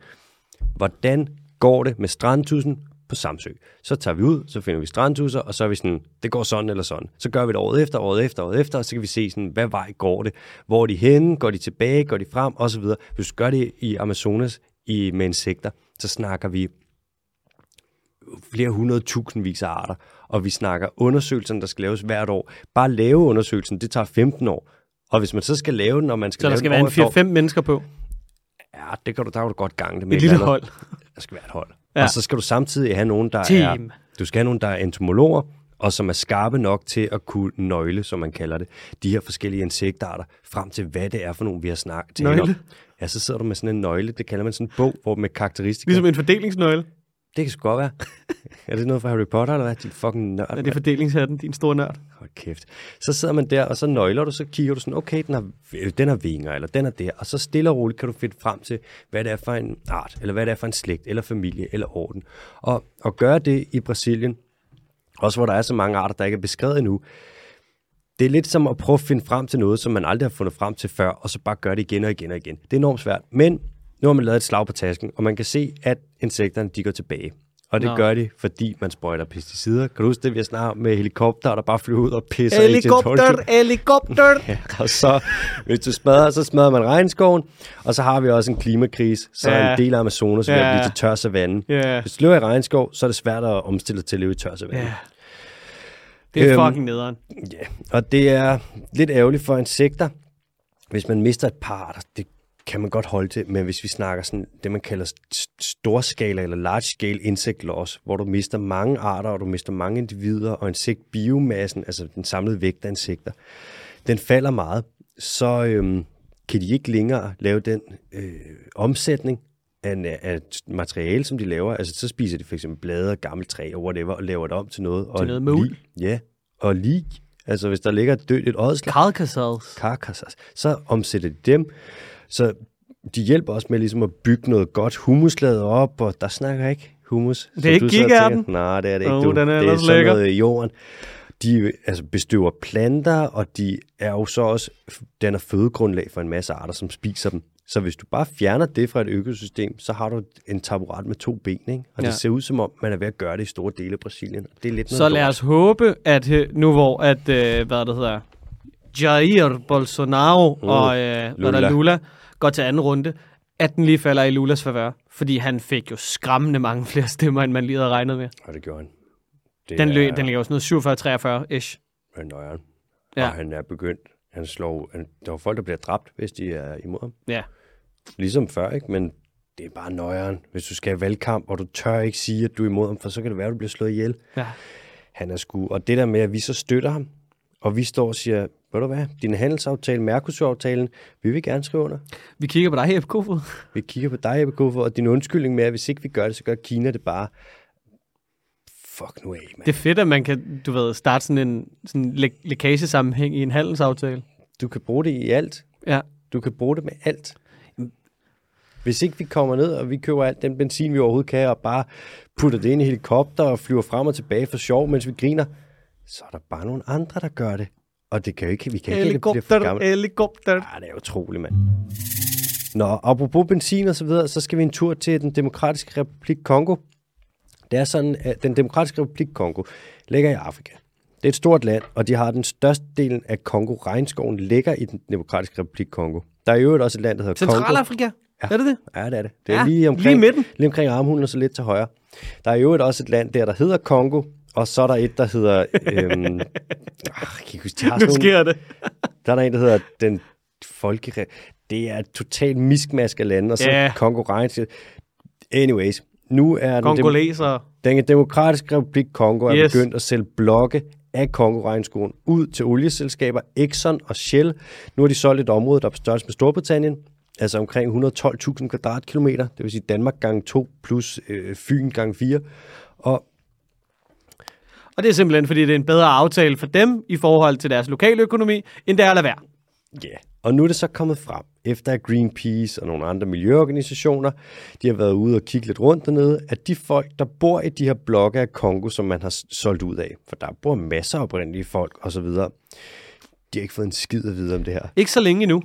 hvordan går det med strandtusen på Samsø. Så tager vi ud, så finder vi strandtusser, og så er vi sådan, det går sådan eller sådan. Så gør vi det året efter, året efter, året efter, og så kan vi se sådan, hvad vej går det? Hvor er de henne? Går de tilbage? Går de frem? Og så videre. Hvis du gør det i Amazonas i, med insekter, så snakker vi flere hundrede tusindvis af arter, og vi snakker undersøgelserne, der skal laves hvert år. Bare lave undersøgelsen, det tager 15 år. Og hvis man så skal lave den, og man skal Så der skal være en 4-5 mennesker på. Ja, det kan du, der kan du godt gange det med. Et lille eller andet. hold. Der skal være et hold. Ja. Og så skal du samtidig have nogen, der Team. er... Du skal have nogen, der er entomologer, og som er skarpe nok til at kunne nøgle, som man kalder det, de her forskellige insektarter, frem til hvad det er for nogen, vi har snakket til. Nøgle? Ja, så sidder du med sådan en nøgle, det kalder man sådan en bog, hvor med karakteristika. Ligesom en fordelingsnøgle. Det kan sgu godt være. er det noget fra Harry Potter, eller hvad? Din fucking nørd. Er det fordelingshatten, din store nørd? Hold kæft. Så sidder man der, og så nøgler du, så kigger du sådan, okay, den har, øh, den har vinger, eller den er der, og så stille og roligt kan du finde frem til, hvad det er for en art, eller hvad det er for en slægt, eller familie, eller orden. Og, og gøre det i Brasilien, også hvor der er så mange arter, der ikke er beskrevet endnu, det er lidt som at prøve at finde frem til noget, som man aldrig har fundet frem til før, og så bare gøre det igen og igen og igen. Det er enormt svært, men nu har man lavet et slag på tasken, og man kan se, at insekterne de går tilbage. Og det Nå. Gør de, fordi man sprøjter pesticider. Kan du huske det, vi har med helikopter, der bare flyver ud og pisser Helikopter, Orange? helikopter! Ja, og så, hvis du smadrer, så smadrer man regnskoven, og så har vi også en klimakrise. Så Ja. en del af Amazonas Ja. blive til tør savanne. Ja. Hvis du lever i regnskov, så er det svært at omstille til at leve i tør savanne. Ja. Det er Øhm, fucking nederen. Ja, og det er lidt ærgerligt for insekter, hvis man mister et par arter. Det kan man godt holde til, men hvis vi snakker sådan det, man kalder st- storskala eller large scale insect loss, hvor du mister mange arter, og du mister mange individer, og insektbiomassen, altså den samlede vægt af insekter, den falder meget, så øhm, kan de ikke længere lave den øh, omsætning af, af materiale, som de laver. Altså, så spiser de eksempel blade og gammelt træ og whatever, og laver det om til noget. og noget lig- Ja, og lig. Altså, hvis der ligger et dødt et ådslag, Carcassals. carcassas, så omsætter de dem. Så de hjælper også med ligesom at bygge noget godt humuslaget op, og der snakker ikke humus. Det er ikke tænker. Nej, det er det ikke. Åh, du. den er det er sådan lækker. noget i jorden. De altså, bestøver planter, og de er jo så også, den er fødegrundlag for en masse arter, som spiser dem. Så hvis du bare fjerner det fra et økosystem, så har du en taburet med to ben, ikke? Og ja. Det ser ud som om, man er ved at gøre det i store dele af Brasilien. Det er lidt Så noget lad os håbe, at øh, nu hvor, at, øh, hvad det hedder, Jair Bolsonaro mm. og øh, hvad der Lula. Går til anden runde, at den lige falder i Lulas favør. Fordi han fik jo skræmmende mange flere stemmer, end man lige havde regnet med. Og det gjorde han. Det Den, lø, er- den ligger jo sådan noget 47-43-ish. er nøjeren. Ja. Og han er begyndt. Han slår, han, der er folk, der bliver dræbt, hvis de er imod ham. Ja. Ligesom før, ikke? Men det er bare nøjeren. Hvis du skal have valgkamp, og du tør ikke sige, at du er imod ham, for så kan det være, at du bliver slået ihjel. ja. Han er sgu... Og det der med, at vi så støtter ham, og vi står og siger, ved du hvad, din handelsaftale, Mercosur-aftalen, vi vil gerne skrive under. Vi kigger på dig, Jeppe Kofod. Vi kigger på dig, Jeppe Kofod, og din undskyldning med, at hvis ikke vi gør det, så gør Kina det bare. Fuck nu af, mand. Det er fedt, at man kan, du ved, starte sådan en sådan læ- lækagesammenhæng i en handelsaftale. Du kan bruge det i alt. Ja. Du kan bruge det med alt. Hvis ikke vi kommer ned, og vi køber alt den benzin, vi overhovedet kan, og bare putter det ind i helikopter og flyver frem og tilbage for sjov, mens vi griner, så er der bare nogle andre, der gør det. Og det kan jo ikke, vi kan ikke lade det blive for Helikopter, gammelt. helikopter. Ah, det er utroligt, mand. Nå, apropos benzin og så videre, så skal vi en tur til den demokratiske republik Kongo. Det er sådan, at den demokratiske republik Kongo ligger i Afrika. Det er et stort land, og de har den største delen af Kongo. Regnskoven ligger i den demokratiske republik Kongo. Der er i øvrigt også et land, der hedder Kongo. Centralafrika? Ja. Er det det? Ja, det er det. Det er Ja, lige lige omkring, i midten. lige omkring armhulen og så lidt til højre. Der er i øvrigt også et land der, der hedder Kongo, og så er der et, der hedder... Øhm, har Nu sker det. der er der en, der hedder den folke... Det er et totalt miskmask af lande, og så yeah. Regnskab. Anyways, nu er den, dem, Kongoleser. den demokratiske republik Kongo er Yes. begyndt at sælge blokke af kongo regnskoven ud til olieselskaber Exxon og Shell. Nu har de solgt et område, der er på størrelse med Storbritannien, altså omkring 112.000 kvadratkilometer, det vil sige Danmark gange 2 plus øh, Fyn gange 4. Og Og det er simpelthen, fordi det er en bedre aftale for dem i forhold til deres lokale økonomi, end det er at lade være. Ja, yeah. og nu er det så kommet frem, efter at Greenpeace og nogle andre miljøorganisationer, de har været ude og kigge lidt rundt dernede, at de folk, der bor i de her blokke af Kongo, som man har solgt ud af, for der bor masser af oprindelige folk osv., de har ikke fået en skid at vide om det her. Ikke så længe endnu,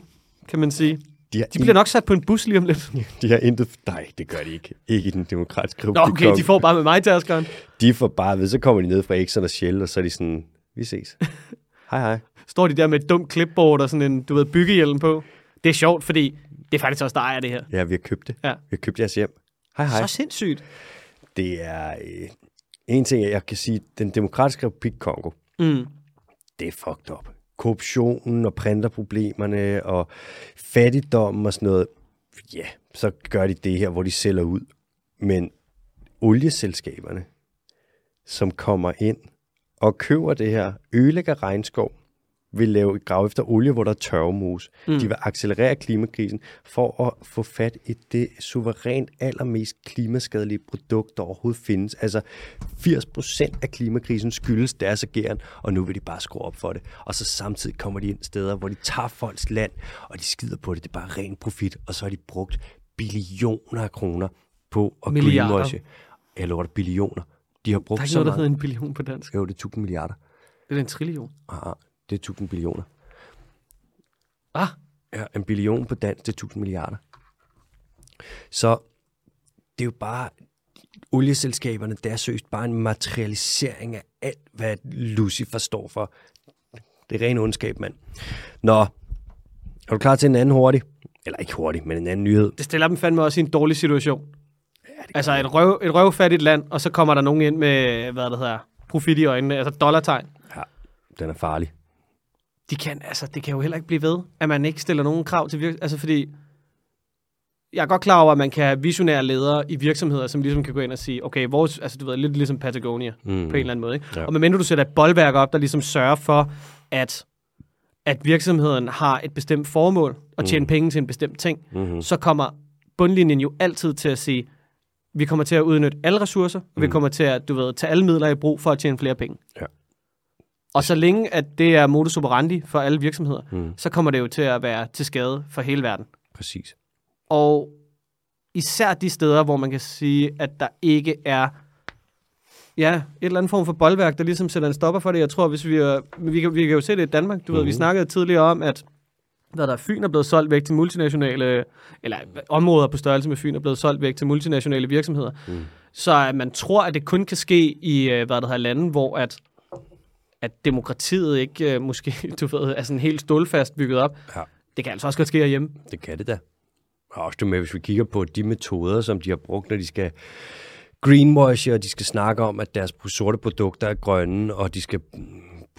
kan man sige. De De bliver nok sat på en bus lige om lidt. de har intet... Nej, det gør de ikke. Ikke i den demokratiske Nå, republik okay, Kongo. de får bare med mig taskeren. de får bare ved, så kommer de ned fra Exxon og Shell, og så er de sådan, vi ses. hej hej. Står de der med et dumt clipboard og sådan en, du ved, byggehjelm på. Det er sjovt, fordi det er faktisk også der ejer det her. Ja, vi har købt det. Ja. Vi har købt jeres hjem. Hej hej. Så sindssygt. Det er øh, en ting, jeg kan sige, den demokratiske republik Kongo, Mm. det er fucked up. Korruptionen og printerproblemerne og fattigdommen og sådan noget. Ja, så gør de det her, hvor de sælger ud. Men olieselskaberne, som kommer ind og køber det her, ødelægger regnskov, vil lave et grav efter olie, hvor der er tørvemos. Mm. De vil accelerere klimakrisen for at få fat i det suverænt allermest klimaskadelige produkt, der overhovedet findes. Altså 80% af klimakrisen skyldes deres ageren, og nu vil de bare skrue op for det. Og så samtidig kommer de ind steder, hvor de tager folks land, og de skider på det. Det er bare ren profit, og så har de brugt billioner af kroner på at greenwashe. Jeg lover dig, billioner. De har Der brugt er ikke så noget, der hedder en billion på dansk. Jo, det er 1000 milliarder. Det er en trillion. Ah, det er 1000 billioner. Ah, Ja, en billion på dansk, det er 1000 milliarder. Så det er jo bare, olieselskaberne, det er seriøst bare en materialisering af alt, hvad Lucifer står for. Det er ren ondskab, mand. Nå, er du klar til en anden hurtig? Eller ikke hurtig, men en anden nyhed. det stiller dem fandme også i en dårlig situation. Altså et, røv, et røvfattigt land, og så kommer der nogen ind med, hvad det hedder, profit i øjnene, altså dollartegn. Ja, den er farlig. De kan, altså, det kan jo heller ikke blive ved, at man ikke stiller nogen krav til virksomheder. Altså fordi, jeg er godt klar over, at man kan have visionære ledere i virksomheder, som ligesom kan gå ind og sige, okay, vores, altså du ved, lidt ligesom Patagonia mm. på en eller anden måde. Ikke? Ja. Og medmindre du sætter et boldværk op, der ligesom sørger for, at, at virksomheden har et bestemt formål og tjene mm. penge til en bestemt ting, Mm-hmm. så kommer bundlinjen jo altid til at sige, vi kommer til at udnytte alle ressourcer, og vi Mm. kommer til at, du ved, tage alle midler i brug for at tjene flere penge. Ja. Og så længe, at det er modus operandi for alle virksomheder, Mm. så kommer det jo til at være til skade for hele verden. Præcis. Og især de steder, hvor man kan sige, at der ikke er ja, et eller andet form for boldværk, der ligesom sætter en stopper for det. Jeg tror, hvis vi, vi, kan, vi kan jo se det i Danmark. Du ved, vi Mhm. snakkede tidligere om, at hvad der er, Fyn er blevet solgt væk til multinationale, eller områder på størrelse med Fyn er blevet solgt væk til multinationale virksomheder. Mm. Så at man tror, at det kun kan ske i øh, hvad der hedder, lande, hvor at, at demokratiet ikke øh, måske du ved, er sådan helt stålfast bygget op. Ja. Det kan altså også godt ske herhjemme. Det kan det da. Og også det med, hvis vi kigger på de metoder, som de har brugt, når de skal greenwashe, og de skal snakke om, at deres sorte produkter er grønne, og de skal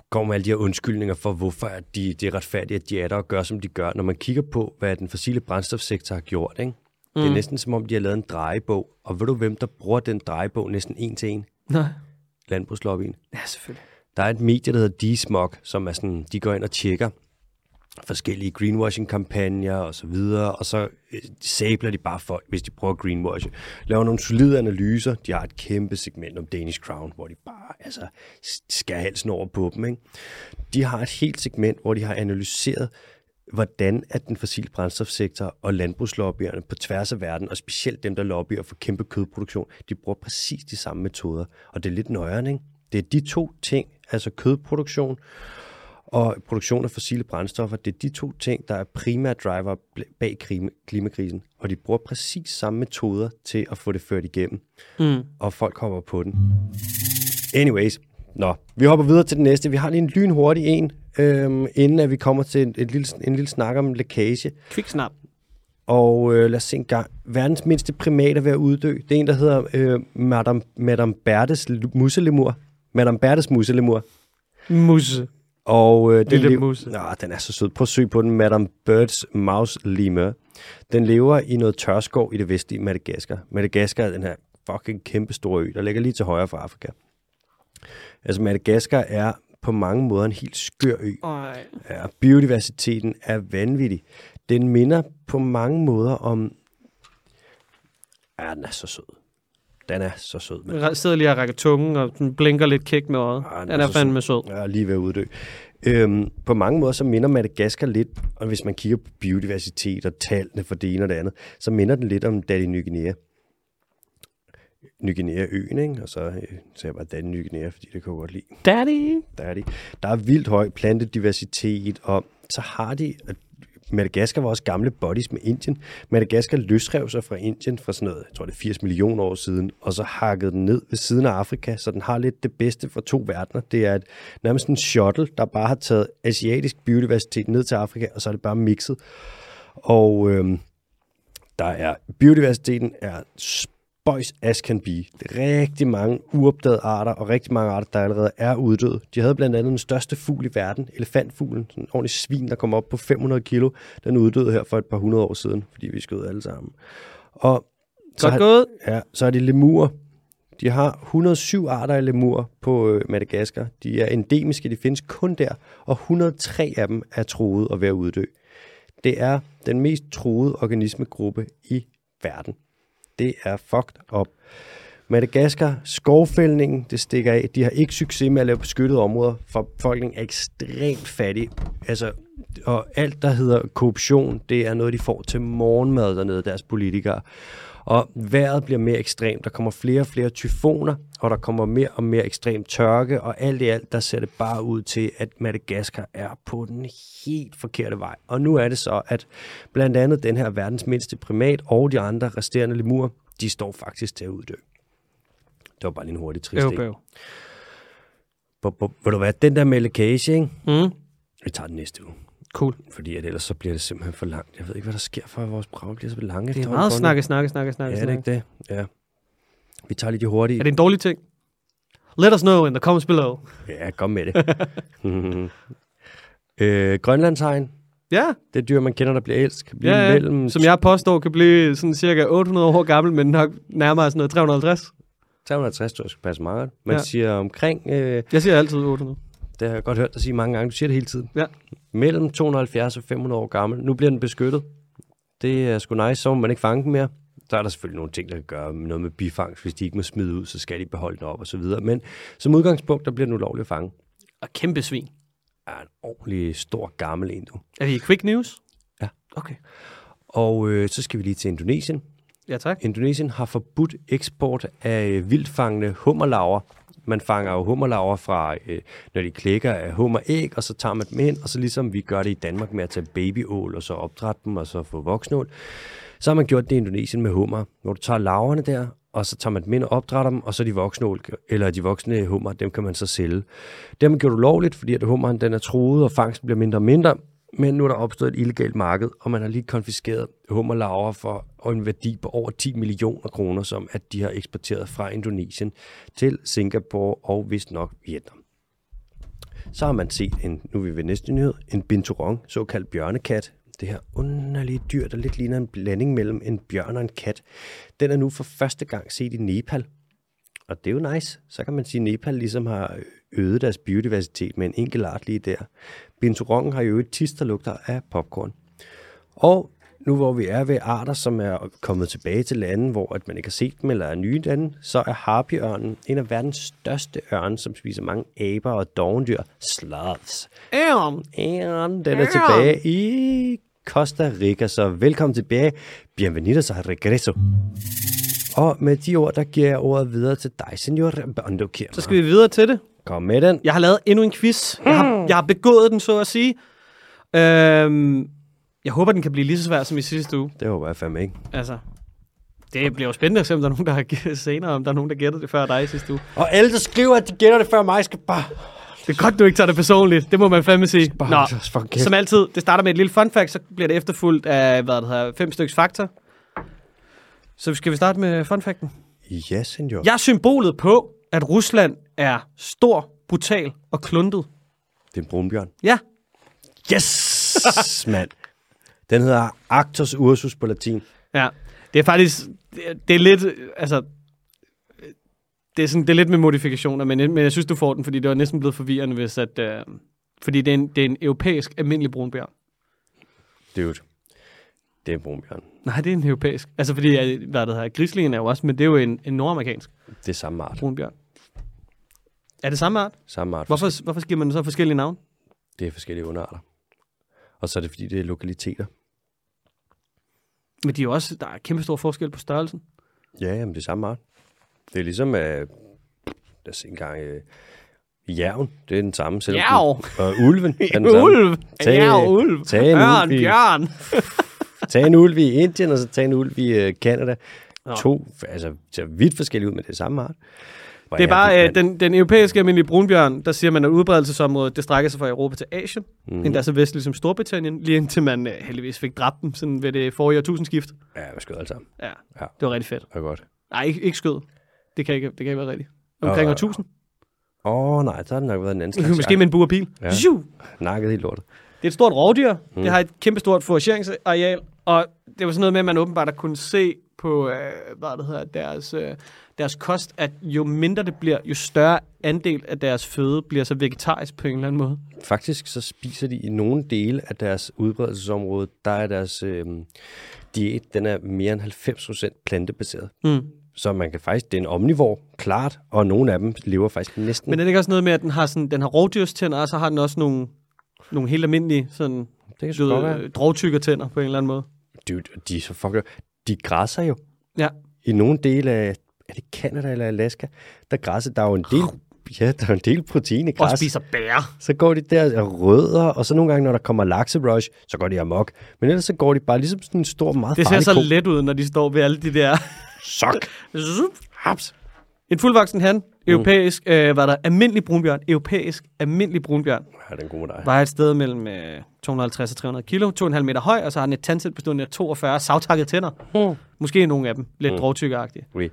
komme med alle de her undskyldninger for, hvorfor at de, det er retfærdigt, at de er der og gør, som de gør. Når man kigger på, hvad den fossile brændstofsektor har gjort, ikke? Mm. det er næsten som om, de har lavet en drejebog. Og ved du, hvem der bruger den drejebog næsten en til en? Nej. Landbrugslobbyen. Ja, selvfølgelig. Der er et medie, der hedder D-Smog, som er sådan, de går ind og tjekker forskellige greenwashing-kampagner og så videre, og så øh, sabler de bare folk, hvis de prøver at greenwashe. Laver nogle solide analyser. De har et kæmpe segment om Danish Crown, hvor de bare altså, skærer halsen over på dem. Ikke? De har et helt segment, hvor de har analyseret, hvordan at den fossile brændstofsektor og landbrugslobbyerne på tværs af verden, og specielt dem, der lobbyer for kæmpe kødproduktion, de bruger præcis de samme metoder. Og det er lidt nøjere, ikke? Det er de to ting, altså kødproduktion og produktion af fossile brændstoffer, det er de to ting, der er primære driver bag klimakrisen. Og de bruger præcis samme metoder til at få det ført igennem. Mm. Og folk hopper på den. Anyways, nå, vi hopper videre til den næste. Vi har lige en lynhurtig en, øhm, inden at vi kommer til en, et lille, en lille snak om lækage. Kviksnap. Og øh, lad os se en gang. Verdens mindste primate er ved at uddø. Det er en, der hedder øh, Madame, Madame Bertes muselemur. Madame Bertes muselemur. Musse. Og øh, den, Lille lever, mus. Nå, den er så sød. Prøv at søge på den. Madame Birds Mouse Lemur. Den lever i noget tørskov i det vestlige Madagaskar. Madagaskar er den her fucking kæmpe store ø, der ligger lige til højre for Afrika. Altså Madagaskar er på mange måder en helt skør ø. Ej. Ja, biodiversiteten er vanvittig. Den minder på mange måder om... Ja, den er så sød. Den er så sød. Men... Jeg sidder lige og rækker tungen, og den blinker lidt kæk med øjet. Ja, den, den er, er fandme sød. Ja, lige ved at uddø. Øhm, på mange måder så minder Madagaskar lidt, og hvis man kigger på biodiversitet og tallene for det ene og det andet, så minder den lidt om Daddy Ny Guinea. Ny Guinea-øen, ikke? Og så øh, så jeg bare Daddy Ny Guinea, fordi det kan jeg godt lide. Daddy! Daddy. Der er vildt høj plantediversitet, og så har de, Madagaskar var også gamle buddies med Indien. Madagaskar løsrev sig fra Indien fra sådan noget, jeg tror det er 80 millioner år siden, og så hakkede den ned ved siden af Afrika, så den har lidt det bedste fra to verdener. Det er et, nærmest en shuttle, der bare har taget asiatisk biodiversitet ned til Afrika, og så er det bare mixet. Og øhm, der er, biodiversiteten er boys as can be. Rigtig mange uopdagede arter, og rigtig mange arter, der allerede er uddøde. De havde blandt andet den største fugl i verden, elefantfuglen, sådan en ordentlig svin, der kom op på 500 kilo. Den uddøde her for et par hundrede år siden, fordi vi skød alle sammen. Og så Godt gået. Ja, så er det lemur. De har 107 arter af lemur på øh, Madagaskar. De er endemiske, de findes kun der, og 103 af dem er troet og ved at uddø. Det er den mest troede organismegruppe i verden. Det er fucked up. Madagaskar, skovfældningen, det stikker af. De har ikke succes med at lave beskyttede områder, for befolkningen er ekstremt fattig. Altså, og alt, der hedder korruption, det er noget, de får til morgenmad dernede, deres politikere. Og vejret bliver mere ekstremt. Der kommer flere og flere tyfoner, og der kommer mere og mere ekstrem tørke, og alt i alt, der ser det bare ud til, at Madagaskar er på den helt forkerte vej. Og nu er det så, at blandt andet den her verdens mindste primat og de andre resterende lemur, de står faktisk til at uddø. Det var bare lige en hurtig trist Øv, Vil du være den der med lækage, ikke? Mm. Vi tager den næste uge. Cool. Fordi at ellers så bliver det simpelthen for langt. Jeg ved ikke, hvad der sker for, at vores program bliver så lange. Det er meget snakke, snakke, snakke, snakke. Ja, det er ikke det. Ja. Vi tager lige de hurtige. Er det en dårlig ting? Let us know in the comments below. Ja, kom med det. øh, Grønlandshegn. Ja. Det dyr, man kender, der bliver ældst. Kan blive ja, ja. mellem... Som jeg påstår, kan blive sådan cirka 800 år gammel, men nok nærmere sådan noget 350. 350, tror jeg skal passe meget. Man Ja. siger omkring... Øh, Jeg siger altid 800. det har jeg godt hørt dig sige mange gange. Du siger det hele tiden. Ja. Mellem 270 og 500 år gammel. Nu bliver den beskyttet. Det er sgu nice, så må man ikke fange den mere. Der er der selvfølgelig nogle ting, der kan gøre noget med bifangst. Hvis de ikke må smide ud, så skal de beholde den op og så videre. Men som udgangspunkt, der bliver den ulovligt at fange. Og kæmpe svin. Er en ordentlig stor gammel en, du. Er vi i quick news? Ja. Okay. Og øh, så skal vi lige til Indonesien. Ja, tak. Indonesien har forbudt eksport af øh, vildfangende hummerlaver. Man fanger jo hummerlaver fra, øh, når de klækker af hummeræg, og så tager man dem ind, og så ligesom vi gør det i Danmark med at tage babyål, og så opdrætte dem, og så få voksnål, så har man gjort det i Indonesien med hummer, hvor du tager laverne der, og så tager man dem ind og opdrætter dem, og så de voksne, eller de voksne hummer, dem kan man så sælge. Det har man gjort ulovligt, fordi at hummeren den er truet, og fangsten bliver mindre og mindre, Men nu er der opstået et illegalt marked, og man har lige konfiskeret hummerlaver for og en værdi på over 10 millioner kroner, som at de har eksporteret fra Indonesien til Singapore og vist nok Vietnam. Så har man set, en, nu er vi ved næste nyhed, en binturong, såkaldt bjørnekat. Det her underlige dyr, der lidt ligner en blanding mellem en bjørn og en kat. Den er nu for første gang set i Nepal. Og det er jo nice. Så kan man sige, at Nepal ligesom har øget deres biodiversitet med en enkelt art lige der. Binturongen har jo et tis, der lugter af popcorn. Og nu hvor vi er ved arter, som er kommet tilbage til lande, hvor at man ikke har set dem eller er nye lande, så er harpyørnen en af verdens største ørne, som spiser mange aber og dovendyr. Sloths. Ærm. Ørnen, den er tilbage i Costa Rica, så velkommen tilbage. Bienvenidos a regreso. Og med de ord, der giver jeg ordet videre til dig, senor Bondo Så skal vi videre til det. Kom med den. Jeg har lavet endnu en quiz. Jeg har, jeg har begået den, så at sige. Øhm, jeg håber, den kan blive lige så svær som i sidste uge. Det håber jeg fandme ikke. Altså, det bliver jo spændende at se, om der er nogen, der har gættet senere, om der er nogen, der gættede det før dig i sidste uge. Og alle, der skriver, at de gætter det før mig, skal bare... Det er godt, du ikke tager det personligt. Det må man fandme sige. Nå, som altid, det starter med et lille fun fact, så bliver det efterfulgt af, hvad det hedder, fem stykker fakta. Så skal vi starte med fun facten? Ja, senor. Jeg er symbolet på, at Rusland er stor, brutal og kluntet. Det er en brunbjørn. Ja, Yes, mand. Den hedder Actus ursus på latin. ja. Det er faktisk, det er, er lidt, øh, altså, øh, det er, sådan, det er lidt med modifikationer, men, men jeg synes, du får den, fordi det var næsten blevet forvirrende, hvis at, øh, fordi det er, en, det er en europæisk almindelig brunbjørn. Dude. Det er en brunbjørn. Nej, det er en europæisk. Altså fordi, øh, hvad det hedder, grislingen er jo også, men det er jo en, en nordamerikansk Det er samme art. brunbjørn. Er det samme art? Samme art. Hvorfor, hvorfor giver man så forskellige navne? Det er forskellige underarter. Og så er det, fordi det er lokaliteter. Men de er også, der er kæmpe stor forskel på størrelsen. Ja, jamen det er samme art. Det er ligesom, øh, lad os se engang, øh, jærven, det er den samme. Selvom Jærv. Og ulven er den samme. Ulv! Tag- Ja, ulv! tag en Ørn, ulv i- bjørn! Tag en ulv i Indien, og så tag en ulv i øh, Canada. To, altså, ser vidt forskellige ud, men det er samme art. Hvor Det er bare øh, den, den europæiske almindelige brunbjørn, der siger man, at udbredelsesområdet, det strækker sig fra Europa til Asien. Mm. Endda så vestligt som Storbritannien, lige indtil man øh, heldigvis fik dræbt dem sådan ved det forrige årtusindskift. Ja, vi skød sammen. Ja, Ja. det var rigtig fedt. Det var godt. Nej, ikke, ikke skød. Det kan ikke, det kan ikke være rigtigt. Omkring Og- år 1000. Åh, oh, nej, så har det nok været en anden slags. Måske med en bur og pil. Ja. Nakket helt lortet. Det er et stort rovdyr. Mm. Det har et kæmpe stort forageringsareal, og det var sådan noget med, at man åbenbart har kunnet se på, øh, hvad det hedder, deres, øh, deres kost, at jo mindre det bliver, jo større andel af deres føde bliver så vegetarisk på en eller anden måde. Faktisk så spiser de i nogle dele af deres udbredelsesområde, der er deres øh, diæt, den er mere end 90% plantebaseret. Mm. Så man kan faktisk, det er en omnivor, klart, og nogle af dem lever faktisk næsten. Men er det ikke også noget med, at den har, sådan, den har rovdyrstænder, og så har den også nogle, nogle helt almindelige sådan, det kan du sgu godt være. ved, drogtykkertænder på en eller anden måde? Dude, de er så fucker. De græsser jo. Ja. I nogle dele af, er det Canada eller Alaska, der græsser, der er jo en del, ja, der er en del protein i Og græs. spiser bær. Så går de der og rødder, og så nogle gange, når der kommer lakserush, så går de amok. Men ellers så går de bare ligesom sådan en stor, meget Det ser så ko. let ud, når de står ved alle de der... Sok. Haps. En fuldvoksen han, europæisk, øh, var der almindelig brunbjørn, europæisk almindelig brunbjørn, Ja, den god med dig. vejer et sted mellem øh, 250 og 300 kilo, 2,5 meter høj, og så har den et tandsæt bestående af 42 savtakkede tænder. Hmm. Måske nogle af dem, lidt Mm. mm. drogtykkeragtige. Oui.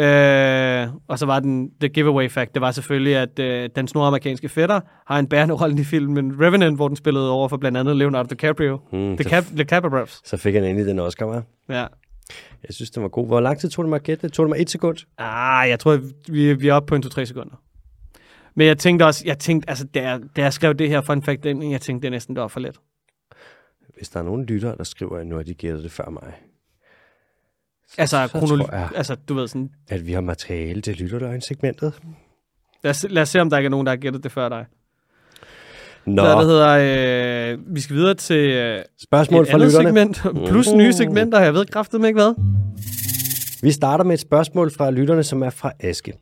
Øh, og så var den, the giveaway fact, det var selvfølgelig, at øh, den nordamerikanske fætter har en bærende rolle i filmen Revenant, hvor den spillede over for blandt andet Leonardo DiCaprio. Mm, The, så, Cap- The Capra så fik han endelig den Oscar, var. Ja. Jeg synes, den var god. Hvor lang tid tog det mig at gætte? Tog det mig et sekund? Ah, jeg tror, vi, vi er oppe på en 2-3 sekunder. Men jeg tænkte også, jeg tænkte, altså, da jeg, da jeg skrev det her fun fact jeg tænkte, det er næsten det var for let. Hvis der er nogen lyttere, der skriver, at nu har de gættet det før mig, Altså, så kronolo- tror jeg, altså du ved sådan, at vi har materiale til lytterdøgn-segmentet. lad os, lad os se, om der ikke er nogen, der har gættet det før dig. Nå, Hvad det hedder, øh, vi skal videre til øh, spørgsmål et fra andet lytterne. segment, plus nye segmenter, jeg ved kraftedeme ikke hvad. Vi starter med et spørgsmål fra lytterne, som er fra Aske.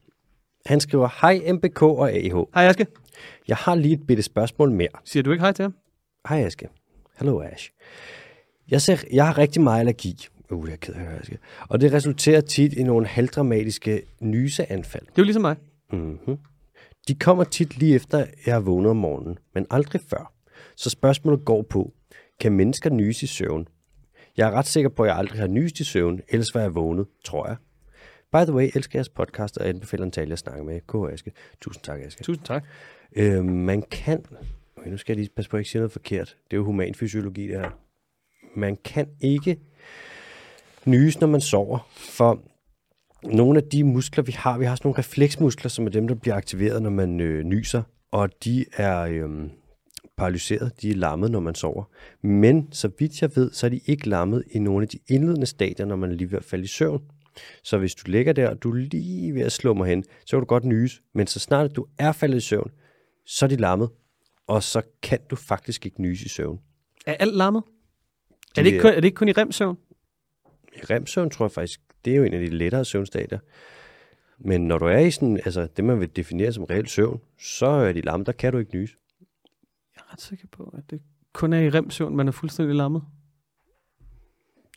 Han skriver, Hej MBK og AH. Hej Aske, Jeg har lige et bitte spørgsmål mere. siger du ikke hej til ham? Hej Aske. Hallo Ash. Jeg, ser, jeg har rigtig meget allergi. Uh, jeg er ked af Aske. Og det resulterer tit i nogle halvdramatiske nyseanfald. Det er jo ligesom mig. Mm-hmm. De kommer tit lige efter, jeg er vågnet om morgenen, men aldrig før. Så spørgsmålet går på, kan mennesker nyse i søvn? Jeg er ret sikker på, at jeg aldrig har nyst i søvn, ellers var jeg vågnet, tror jeg. By the way, elsker jeres podcast, og anbefaler en tale, jeg snakker med. K. Aske. Tusind tak, Aske. Tusind tak. Øh, man kan... Okay, nu skal jeg lige passe på, at jeg ikke siger noget forkert. Det er jo human fysiologi, det her. Man kan ikke nyse, når man sover, for nogle af de muskler, vi har, vi har sådan nogle refleksmuskler, som er dem, der bliver aktiveret, når man øh, nyser, og de er øh, paralyseret, de er lammet, når man sover. Men så vidt jeg ved, så er de ikke lammet i nogle af de indledende stadier, når man er lige ved at falde i søvn. Så hvis du ligger der, og du er lige ved at slå mig hen, så kan du godt nyse, men så snart du er faldet i søvn, så er de lammet, og så kan du faktisk ikke nyse i søvn. Er alt lammet? De Er det, ikke kun, er det ikke kun i remsøvn? I remsøvn tror jeg faktisk, det er jo en af de lettere søvnstadier. Men når du er i sådan, altså det man vil definere som reelt søvn, så er de lammet, der kan du ikke nyse. Jeg er ret sikker på, at det kun er i remsøvn, man er fuldstændig lammet.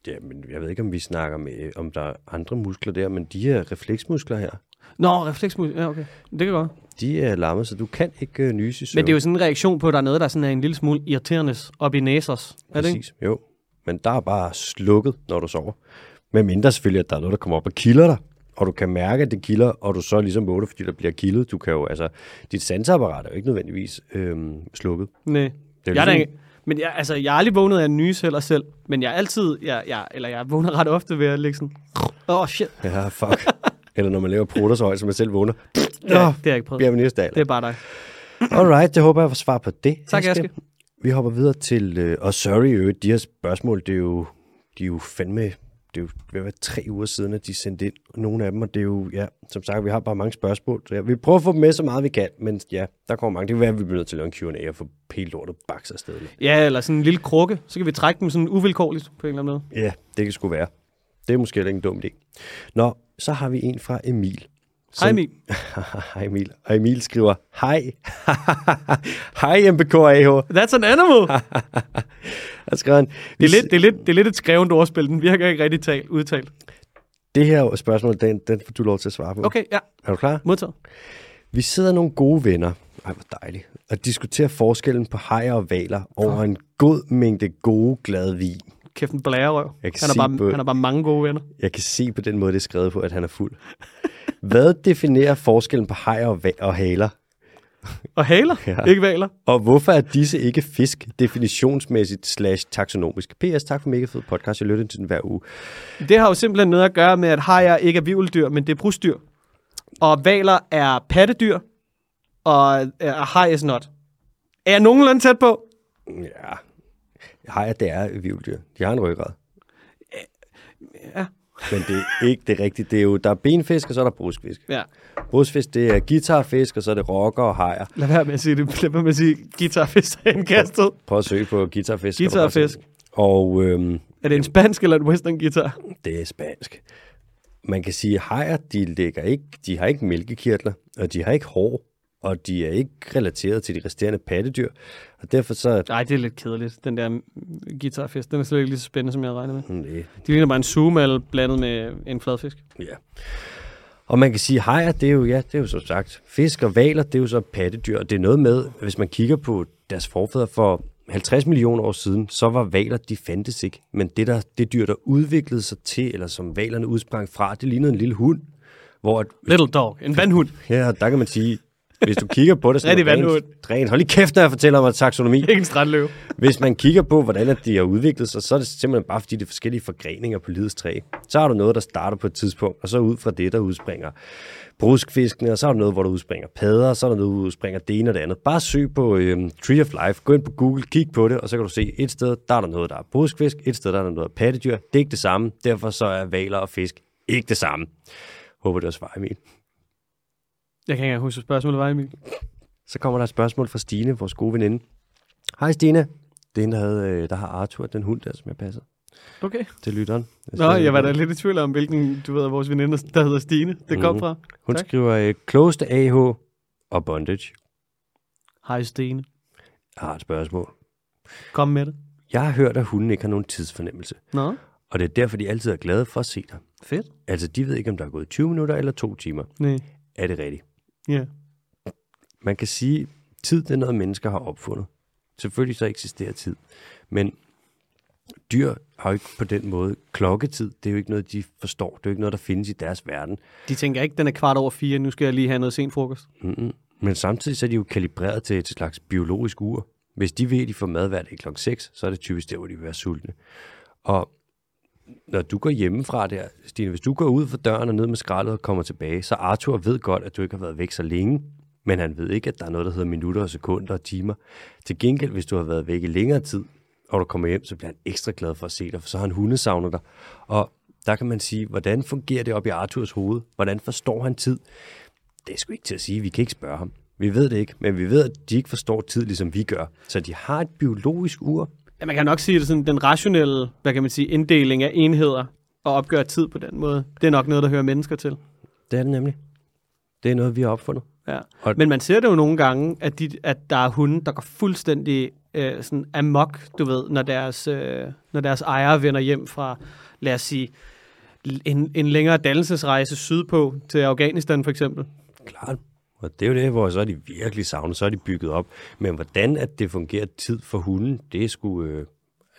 Ja, men jeg ved ikke, om vi snakker med, om der er andre muskler der, men de her refleksmuskler her, Nå, refleksmus. Ja, okay. Det kan godt. de er lammet, så du kan ikke uh, nyse i søvn. Men det er jo sådan en reaktion på, at der er noget, der sådan er en lille smule irriterende op i næsers. Er det ikke? Præcis, jo. Men der er bare slukket, når du sover. Men mindre selvfølgelig, at der er noget, der kommer op og kilder dig. Og du kan mærke, at det kilder, og du så ligesom vågner, fordi der bliver kildet. Du kan jo, altså, dit sanseapparat er jo ikke nødvendigvis øhm, slukket. Nej. Det er Jeg er ligesom- ikke, men jeg, altså, jeg har aldrig vågnet af en nys heller selv, men jeg er altid, jeg, jeg, eller jeg vågner ret ofte ved at ligge sådan, åh oh, shit, Ja, fuck. Eller når man laver prutter så højt, som man selv vågner. har- det har jeg ikke prøvet. bliver vi næste dag. Det er bare dig. Alright, det håber jeg får svar på det. Tak, Aske. Vi hopper videre til, øh, og sorry øvrigt, de her spørgsmål, det er jo, de er jo fandme, det er jo at være tre uger siden, at de sendte ind nogle af dem, og det er jo, ja, som sagt, vi har bare mange spørgsmål, så ja, vi prøver at få dem med så meget vi kan, men ja, der kommer mange. Det kan være, at vi bliver nødt til at lave en Q&A og få pælt lortet bakser afsted. med. Ja, eller sådan en lille krukke, så kan vi trække dem sådan uvilkårligt på en eller anden måde. Ja, det kan sgu være. Det er måske heller ikke en dum idé. Nå, så har vi en fra Emil. Hej Emil. Hej Emil. Og Emil skriver, hej. hej MBKAH. That's an animal. Han skriver han, Det er, lidt, det, er lidt, det er lidt et skrevent ordspil. Den virker ikke rigtig talt, udtalt. det her spørgsmål, den, den får du lov til at svare på. Okay, ja. Er du klar? Modtaget. Vi sidder nogle gode venner, ej hvor dejligt, og diskuterer forskellen på hajer og valer over en god mængde gode, glade vin. Kæft en blærerøv. Han har, bare, på- han har bare mange gode venner. Jeg kan se på den måde, det er skrevet på, at han er fuld. Hvad definerer forskellen på hajer og, og haler? Og haler, Ja. ikke valer. Og hvorfor er disse ikke fisk definitionsmæssigt slash taksonomisk? PS, tak for mega fed podcast. Jeg lytter til den hver uge. Det har jo simpelthen noget at gøre med, at hajer ikke er vivldyr, men det er brustdyr. Og valer er pattedyr, og er haj is not. Er jeg nogenlunde tæt på? Ja, hajer, det er vivldyr. De har en ryggrad. Ja. Men det er ikke det rigtige. Det er jo, der er benfisk, og så er der bruskfisk. Ja. Brusfisk, det er guitarfisk, og så er det rocker og hajer. Lad være med at sige det. Lad være med at sige guitarfisk indkastet. Prøv at søge på guitarfisk. Guitarfisk. Og øhm, Er det en spansk eller en western guitar? det er spansk. Man kan sige, at hajer, de, ligger ikke, de har ikke mælkekirtler, og de har ikke hår, og de er ikke relateret til de resterende pattedyr. Og derfor så... Nej, det er lidt kedeligt. Den der mm, guitarfisk, den er slet ikke lige så spændende, som jeg regnet med. Nej, De ligner bare en zoomal blandet med en fladfisk. Ja. Og man kan sige, hajer, det er jo, ja, det er jo så sagt. Fisk og valer, det er jo så pattedyr. Og det er noget med, hvis man kigger på deres forfædre for 50 millioner år siden, så var valer, de fandtes ikke. Men det, der, det dyr, der udviklede sig til, eller som valerne udsprang fra, det lignede en lille hund. Hvor, at, Little dog. En vandhund. ja, der kan man sige, hvis du kigger på det, Rigtig vandhund. rent, hold lige kæft, når jeg fortæller om taksonomi. Ikke en strandløve. Hvis man kigger på, hvordan at de har udviklet sig, så er det simpelthen bare, fordi det er forskellige forgreninger på livets træ. Så har du noget, der starter på et tidspunkt, og så ud fra det, der udspringer bruskfiskene, og så er der noget, hvor der udspringer padder, og så er der noget, der udspringer det ene og det andet. Bare søg på øhm, Tree of Life, gå ind på Google, kig på det, og så kan du se, et sted, der er der noget, der er bruskfisk, et sted, der er der noget pattedyr. Det er ikke det samme, derfor så er valer og fisk ikke det samme. Håber, det var svar, Emil. Jeg kan ikke huske, hvad spørgsmålet var, Emil. Så kommer der et spørgsmål fra Stine, vores gode veninde. Hej Stine. Det er en, der, havde, øh, der har Arthur, den hund der, som jeg passer Okay. til lytteren. Nå, jeg var da lidt i tvivl om, hvilken, du ved, vores veninder, der hedder Stine, det kom Mhm. fra. Hun Tak. skriver øh, closed AH og bondage. Hej Stine. Jeg har et spørgsmål. Kom med det. Jeg har hørt, at hunden ikke har nogen tidsfornemmelse. Nå, Og det er derfor, de altid er glade for at se dig. fedt. Altså, de ved ikke, om der er gået 20 minutter eller to timer. Nej. Er det rigtigt? Ja. Man kan sige, tid det er noget, mennesker har opfundet Selvfølgelig så eksisterer tid. Men dyr har jo ikke på den måde klokketid. Det er jo ikke noget, de forstår. Det er jo ikke noget, der findes i deres verden. De tænker ikke, den er kvart over fire, nu skal jeg lige have noget sent frokost. Mm-mm. Men samtidig så er de jo kalibreret til et slags biologisk ur. Hvis de ved, at de får mad hver dag kl. 6, så er det typisk der, hvor de vil være sultne. Og når du går hjemmefra der, Stine, hvis du går ud for døren og ned med skraldet og kommer tilbage, så Arthur ved godt, at du ikke har været væk så længe, men han ved ikke, at der er noget, der hedder minutter og sekunder og timer. Til gengæld, hvis du har været væk i længere tid, og du kommer hjem, så bliver han ekstra glad for at se dig, for så har han hundesavnet dig. Og der kan man sige, hvordan fungerer det op i Arthurs hoved? Hvordan forstår han tid? Det er sgu ikke til at sige, vi kan ikke spørge ham. Vi ved det ikke, men vi ved, at de ikke forstår tid, ligesom vi gør. Så de har et biologisk ur. Ja, man kan nok sige, at sådan, den rationelle, hvad kan man sige, inddeling af enheder og opgøre tid på den måde, det er nok noget, der hører mennesker til. Det er det nemlig. Det er noget, vi har opfundet. Ja. Og- Men man ser det jo nogle gange, at, de, at der er hunde, der går fuldstændig øh, sådan amok, du ved, når deres, øh, når deres ejere vender hjem fra, lad os sige, en, en længere dannelsesrejse sydpå til Afghanistan for eksempel. Klart. Og det er jo det, hvor så er de virkelig savnet, så er de bygget op. Men hvordan at det fungerer tid for hunden, det er sgu øh,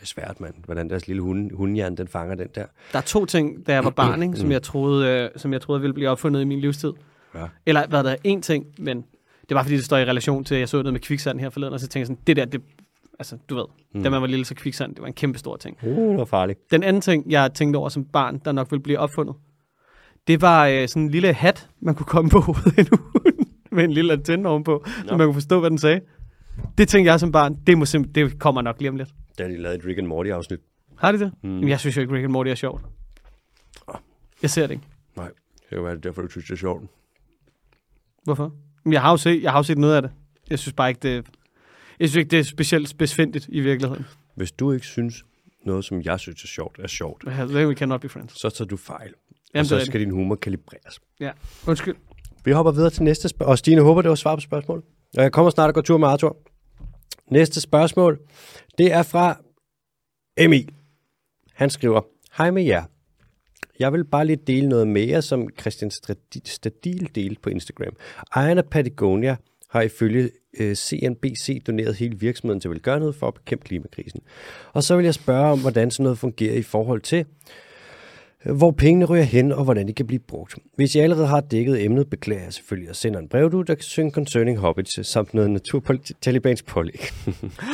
svært, mand. Hvordan deres lille hunde, hundehjerne, den fanger den der. Der er to ting, da jeg var barn, ikke, som, jeg troede, øh, som jeg troede ville blive opfundet i min livstid. Ja. Eller hvad der er en ting, men det var fordi, det står i relation til, at jeg så noget med kviksand her forleden, og så tænkte jeg sådan, det der, det, altså du ved, mm. da man var lille, så kviksand, det var en kæmpe stor ting. Uh, det var farligt. Den anden ting, jeg tænkte over som barn, der nok ville blive opfundet, det var øh, sådan en lille hat, man kunne komme på hovedet af en hund, med en lille antenne ovenpå, så man kunne forstå, hvad den sagde. Det tænkte jeg som barn, det, må simp- det kommer nok lige om lidt. Da de lavede et Rick and Morty-afsnit. Har de det? Mm. Jamen, jeg synes jo ikke, Rick and Morty er sjovt. Jeg ser det ikke. Nej, det kan være, det er derfor, du synes, det er sjovt. Hvorfor? Jamen, jeg har jo set, jeg har jo set noget af det. Jeg synes bare ikke, det, jeg synes ikke, det er specielt spidsfindigt i virkeligheden. Hvis du ikke synes, noget, som jeg synes er sjovt, er sjovt, Then we cannot be friends. så tager du fejl. Jamen, og så skal din humor kalibreres. Ja. Undskyld. Vi hopper videre til næste spørgsmål. Og Stine håber, det var svar på spørgsmålet. Og jeg kommer snart og går tur med Arthur. Næste spørgsmål, det er fra Emil. Han skriver, Hej med jer. Jeg vil bare lige dele noget mere, som Christian Stadil delte på Instagram. Ejeren af Patagonia har ifølge øh, CNBC doneret hele virksomheden til velgørenhed for at bekæmpe klimakrisen. Og så vil jeg spørge om, hvordan sådan noget fungerer i forhold til, hvor pengene ryger hen, og hvordan de kan blive brugt. Hvis jeg allerede har dækket emnet, beklager jeg selvfølgelig og sender en brev, du, der kan synge Concerning Hobbits, samt noget naturtalibans pålæg.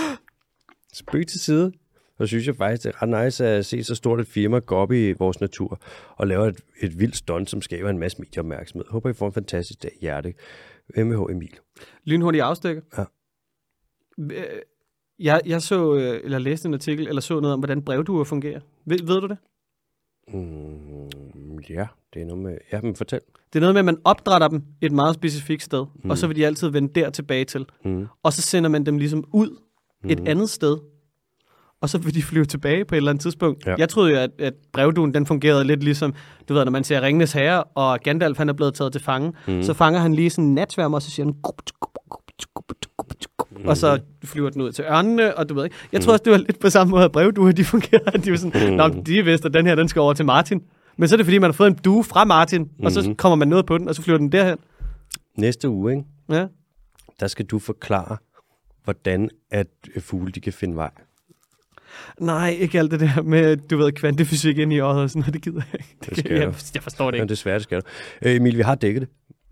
Spøg til side. Så synes jeg faktisk, det er ret nice at se så stort et firma gå op i vores natur og lave et, et vildt stunt, som skaber en masse medieopmærksomhed. Håber, I får en fantastisk dag. Hjerte. MH Emil. Lynhurtig afstikker. Ja. Jeg, jeg så, øh, eller læste en artikel, eller så noget om, hvordan brevduer fungerer. Ved, ved du det? Mm, ja, det er noget med... Ja, men fortæl. Det er noget med, at man opdrætter dem et meget specifikt sted, mm. og så vil de altid vende der tilbage til. Mm. Og så sender man dem ligesom ud et andet sted, og så vil de flyve tilbage på et eller andet tidspunkt. Ja. Jeg troede jo, at, at brevduen den fungerede lidt ligesom, du ved, når man ser Ringenes Herre, og Gandalf han er blevet taget til fange, mm. så fanger han lige sådan en natsværm, og så siger han, Og så flyver den ud til ørnene, og du ved ikke. Jeg tror også, det var lidt på samme måde, at brevduer de fungerer. De var sådan, Nå, men de vidste, at den her, den skal over til Martin. Men så er det, fordi man har fået en due fra Martin, og så kommer man noget på den, og så flyver den derhen. Næste uge, ikke? Ja. der skal du forklare, hvordan at øh, fugle de kan finde vej. Nej, ikke alt det der med, du ved, kvantefysik ind i øjet og sådan noget, det gider jeg ikke. Det, skal kan, jeg, jeg forstår det ikke. desværre, det skal du. Øh, Emil, vi har dækket det.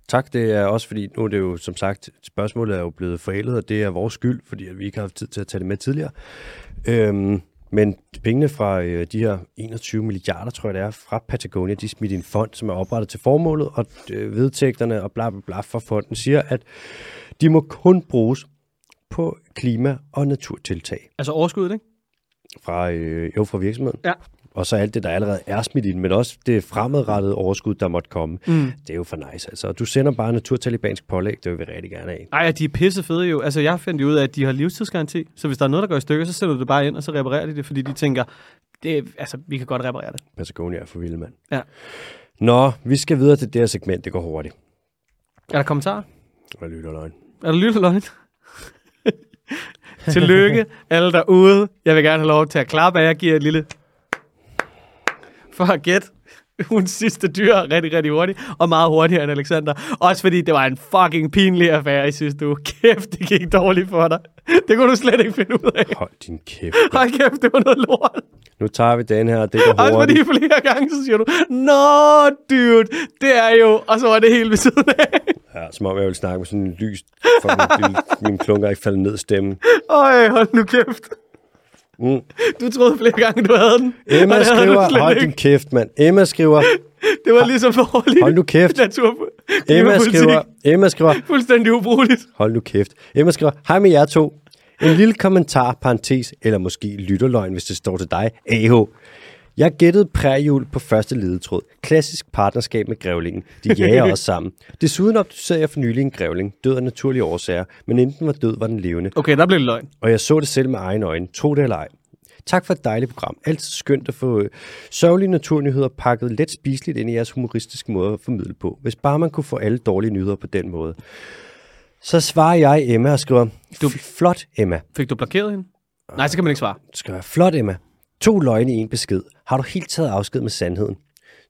Tak, det er også fordi, nu er det jo som sagt, spørgsmålet er jo blevet forældet, og det er vores skyld, fordi at vi ikke har haft tid til at tage det med tidligere. Øhm, men pengene fra øh, de her 21 milliarder, tror jeg det er, fra Patagonia, de er smidt i en fond, som er oprettet til formålet, og øh, vedtægterne og bla bla bla for fonden siger, at de må kun bruges på klima- og naturtiltag Altså overskuddet, ikke? fra, øh, jo, fra virksomheden. Ja. Og så alt det, der allerede er smidt ind, men også det fremadrettede overskud, der måtte komme. Mm. Det er jo for nice, altså. Og Du sender bare naturtalibansk pålæg, det vil vi rigtig gerne have. Ej, og de er pisse fede jo. Altså, jeg fandt ud af, at de har livstidsgaranti. Så hvis der er noget, der går i stykker, så sender du det bare ind, og så reparerer de det, fordi de tænker, det er, altså, vi kan godt reparere det. Patagonia er for vilde, mand. Ja. Nå, vi skal videre til det her segment, det går hurtigt. Er der kommentarer? Og lytter løgn. Er der lyttet løgn? Tillykke, alle derude. Jeg vil gerne have lov til at klappe af. Jeg giver et lille... For at gætte, ugens sidste dyr rigtig, rigtig hurtigt, og meget hurtigere end Alexander. Også fordi det var en fucking pinlig affære i sidste uge. Kæft, det gik dårligt for dig. Det kunne du slet ikke finde ud af. Hold din kæft. Hold kæft, det var noget lort. Nu tager vi den her, det går Også fordi flere gange, så siger du, Nå, dude, det er jo... Og så var det helt ved siden af. Ja, som om jeg vil snakke med sådan en lys, for min, min klunker ikke falder ned stemme. Øj, hold nu kæft. Mm. Du troede flere gange, du havde den. Emma havde skriver, slet hold din kæft, mand. Emma skriver, Det var ligesom dårligt. hold nu kæft. Natur, Emma skriver, Emma skriver, Fuldstændig ubrugeligt. hold nu kæft. Emma skriver, hej med jer to. En lille kommentar, parentes, eller måske lytterløgn, hvis det står til dig. AH. Jeg gættede præjul på første ledetråd. Klassisk partnerskab med grævlingen. De jager os sammen. Desuden obducerede jeg for nylig en grævling. Død af naturlige årsager, men enten var død, var den levende. Okay, der blev det løgn. Og jeg så det selv med egne øjne. Tro det eller ej. Tak for et dejligt program. Altid skønt at få øh, sørgelige naturnyheder pakket let spiseligt ind i jeres humoristiske måde at formidle på. Hvis bare man kunne få alle dårlige nyheder på den måde. Så svarer jeg Emma og skriver, du... flot Emma. Fik du blokeret hende? Nej, så kan man ikke svare. Du skriver, flot Emma. To løgne i en besked. Har du helt taget afsked med sandheden?